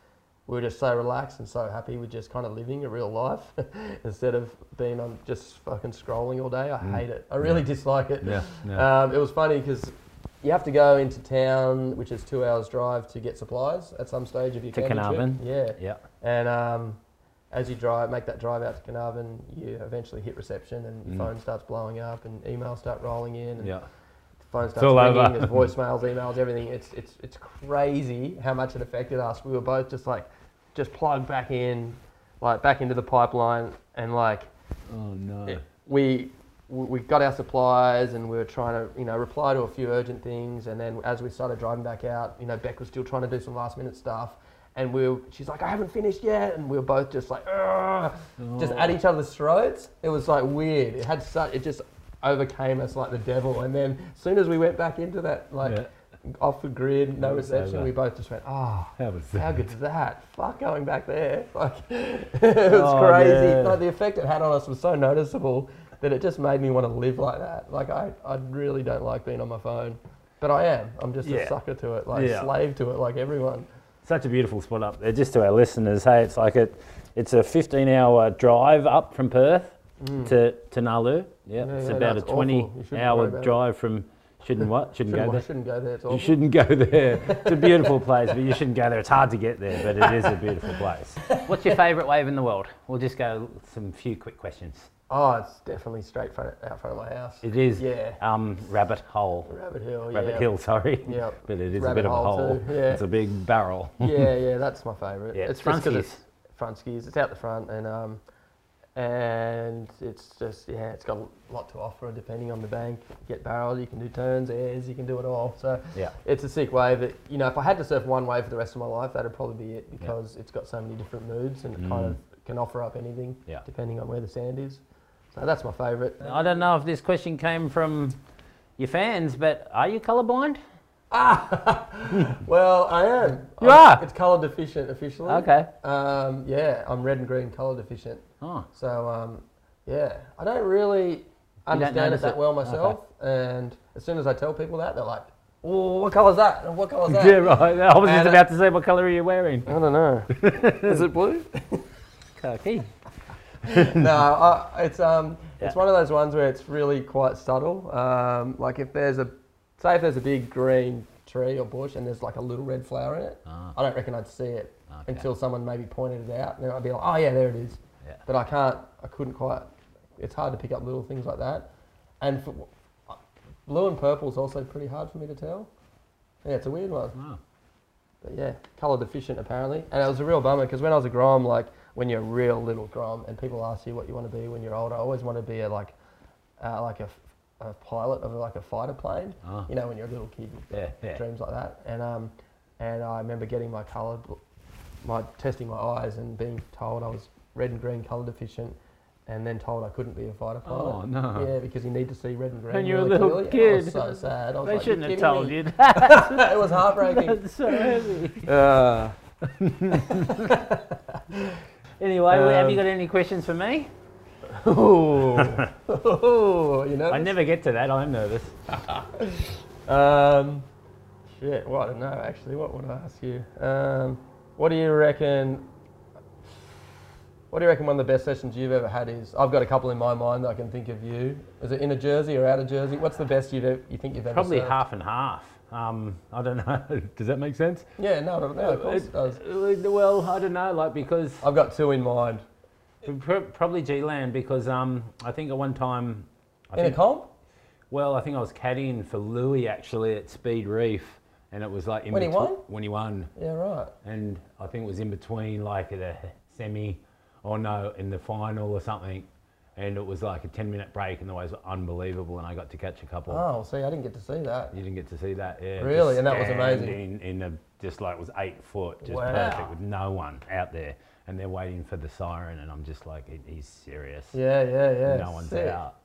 we were just so relaxed and so happy with just kind of living a real life [LAUGHS] instead of being on just fucking scrolling all day. I Mm. hate it. I really Yeah. dislike it. Yeah. Yeah. Um, it was funny because you have to go into town, which is two hours drive, to get supplies at some stage of your To camping trip. Carnarvon? Yeah, yeah. and um, as you drive, make that drive out to Carnarvon, you eventually hit reception, and your Mm. phone starts blowing up, and emails start rolling in, and Yeah. the phone starts ringing. over. There's voicemails, emails, everything. It's it's it's crazy how much it affected us. We were both just like, just plugged back in, like back into the pipeline, and like Oh no. we we got our supplies and we were trying to you know reply to a few urgent things and then as we started driving back out you know Beck was still trying to do some last minute stuff and we were, she's like I haven't finished yet and we were both just like "Ugh," just at oh. each other's throats it was like weird it had such it just overcame us like the devil and then as soon as we went back into that like Yeah. off the grid no reception we both just went oh How was that? how good's that? Fuck going back there. [LAUGHS] Like [LAUGHS] it was Oh, crazy. yeah. Like the effect it had on us was so noticeable that it just made me want to live like that. Like I, I really don't like being on my phone. But I am. I'm just Yeah. a sucker to it, like slave to it, like everyone. Such a beautiful spot up there. Just to our listeners, hey, it's like a, it's a 15-hour drive up from Perth mm. to to Gnaraloo. Yeah, Yeah, it's yeah, about a it's awful. You shouldn't worry 20-hour drive from. Shouldn't what? Shouldn't, Shouldn't, go there. shouldn't go there. It's You shouldn't go there. [LAUGHS] It's a beautiful place, but you shouldn't go there. It's hard to get there, but it is a beautiful place. What's your favourite wave in the world? We'll just go some few quick questions. Oh, it's definitely straight front out front of my house. It is Yeah. um, Rabbit Hole. Rabbit Hill. Rabbit yeah. Hill, sorry. Yep. But it is a Rabbit bit of a Hole hole. too, yeah. It's a big barrel. [LAUGHS] yeah, [LAUGHS] yeah, that's my favourite. Yeah, it's Frunskies. it's front skis. It's out the front, and um, and it's just yeah, it's got a lot to offer depending on the bank. You get barrels, you can do turns, airs, you can do it all. So Yeah. it's a sick wave. That you know, if I had to surf one wave for the rest of my life, that'd probably be it because it's got so many different moods and it kind Mm. of can offer up anything Yeah. depending on where the sand is. So that's my favourite. I don't know if this question came from your fans, but are you colourblind? [LAUGHS] Well, I am. You I'm- are? It's colour deficient officially. Okay. Um, yeah, I'm red and green colour deficient. Oh, So um, yeah, I don't really understand it that it? well myself. And as soon as I tell people that, they're like, "Oh, what colour's that? And What colour's that?" [LAUGHS] yeah, right. I was just about to say what colour are you wearing? I don't know. [LAUGHS] Is it blue? Khaki. [LAUGHS] no, I, it's um, it's one of those ones where it's really quite subtle. Um, like if there's a, say if there's a big green tree or bush and there's like a little red flower in it, Ah. I don't reckon I'd see it Okay. until someone maybe pointed it out, and then I'd be like, oh yeah, there it is. Yeah. But I can't, I couldn't quite. It's hard to pick up little things like that, and for, blue and purple is also pretty hard for me to tell. Yeah, it's a weird one. Wow. But yeah, colour deficient apparently. And it was a real bummer because when I was a Grom, like when you're a real little Grom and people ask you what you want to be when you're older, I always want to be a like, uh, like a, a pilot of like a fighter plane. Oh. You know, when you're a little kid, Yeah, yeah. dreams like that. And um, and I remember getting my colour, my testing my eyes and being told I was red and green colour deficient. And then told I couldn't be a fighter pilot. Oh, no. Yeah, because you need to see red and green. And you're a little clearly. I was kid. so sad. I was They like, shouldn't have told me." you that. [LAUGHS] it was heartbreaking. [LAUGHS] That's so heavy. [LAUGHS] Uh, Anyway, have you Um, got any questions for me? Ooh. Ooh, [LAUGHS] you know? I never get to that. I'm nervous. [LAUGHS] Um, shit, well, I don't know actually. What would I ask you? Um, what do you reckon? What do you reckon one of the best sessions you've ever had is? I've got a couple in my mind that I can think of you. Is it in a jersey or out of jersey? What's the best you've you think you've ever Probably served? half and half. Um, I don't know. [LAUGHS] Does that make sense? Yeah, no, no, of course it does. Uh, Well, I don't know. Like because I've got two in mind. probably G-Land because um, I think at one time. I In a comp? Well, I think I was caddying for Louis actually at Speed Reef, and it was like in When he won? When he won, Yeah, right. and I think it was in between like at the semi, or no, in the final or something, and it was like a ten minute break, and the waves were unbelievable, and I got to catch a couple. Oh, see, I didn't get to see that. You didn't get to see that, yeah. Really? And that was amazing. standing In a just like it was eight foot, just Wow. perfect with no one out there, and they're waiting for the siren, and I'm just like, he's serious. Yeah, yeah, yeah. no one's sick. [LAUGHS] out,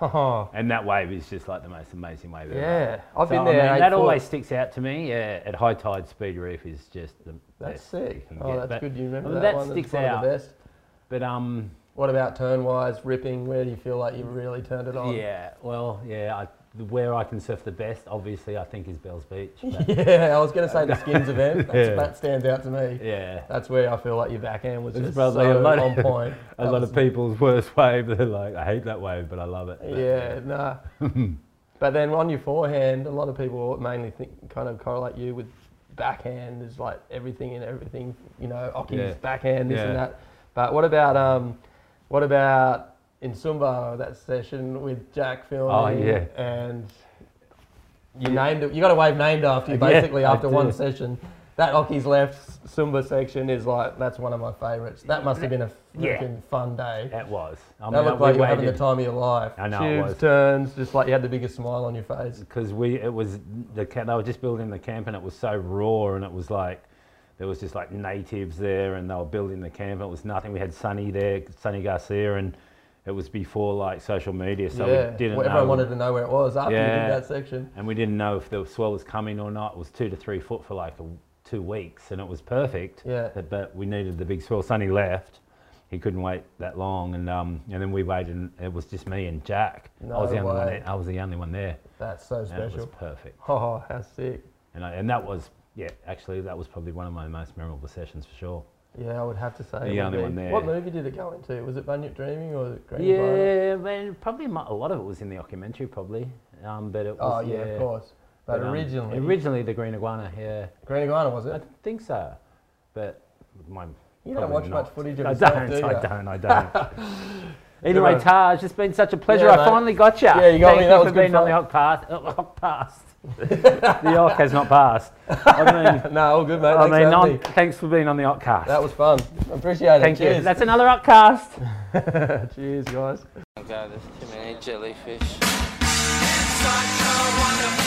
Oh, and that wave is just like the most amazing wave ever. yeah. I've So, been I mean, that foot. always sticks out to me. Yeah, at high tide, Speed Reef is just the That's best you sick. Oh, that's But- good. You remember I mean, that, that one? sticks That's one out. of the best. But um, What about turn wise, ripping? Where do you feel like you've really turned it on? yeah, well, yeah, I, where I can surf the best, obviously, I think is Bells Beach. [LAUGHS] Yeah, I was going to say the [LAUGHS] skins event. That's, Yeah. That stands out to me. yeah, That's where I feel like your backhand was It's just probably so a lot- on point. [LAUGHS] a That lot was- of people's worst wave. They're like, I hate that wave, but I love it. Yeah, nah. but then on your forehand, a lot of people mainly think kind of correlate you with backhand is like everything and everything. You know, Occy's Yeah. backhand, this and that. But what about um, what about in Sumba that session with Jack filming? Oh, yeah. and you named it. You got a wave named after you basically I after one session. That Occy's left Sumba section is like that's one of my favourites. That must have been a Yeah. fun day. It was. I That looked like you were having the time of your life. I know it was. turns, just like you had the biggest smile on your face. because we it was the they were just building the camp and it was so raw and it was like there was just like natives there and they were building the camp. It was nothing. We had Sunny there, Sunny Garcia, and it was before like social media, so yeah, we didn't well, know. everyone wanted to know where it was after you did that section. and we didn't know if the swell was coming or not. It was two to three foot for like a, two weeks, and it was perfect. Yeah. But, but we needed the big swell. Sunny left. He couldn't wait that long, and um, and then we waited. and It was just me and Jack. I was the only one. There. I was the only one there, That's so and it was perfect. [LAUGHS] Oh, how sick. And, I, and that was, yeah, actually, that was probably one of my most memorable sessions for sure. Yeah, I would have to say. The only be. one there. What movie did it go into? Was it Bunyip Dreaming or Green? Yeah, man, probably a lot of it was in the documentary, probably. Um, but it was, Oh, was, yeah, of course. But, um, originally, originally the Green Iguana, yeah. Green Iguana was it? I think so. But my. You don't watch not. much footage of I yourself, don't, do you? I don't, I don't. [LAUGHS] anyway. Taj, it's been such a pleasure. Yeah, I mate. finally got you. Yeah, you got Thank me. That for was good being on the fun. Ock path. Ock passed. [LAUGHS] the Ock has not passed. I mean, [LAUGHS] no, all good, mate. I Thanks, mean, for non, having me. thanks for being on the Occ-cast. That was fun. Appreciate it. Thank you. Cheers. That's another Occ-cast. [LAUGHS] Cheers, guys. Oh god, there's too many jellyfish. Such a wonderful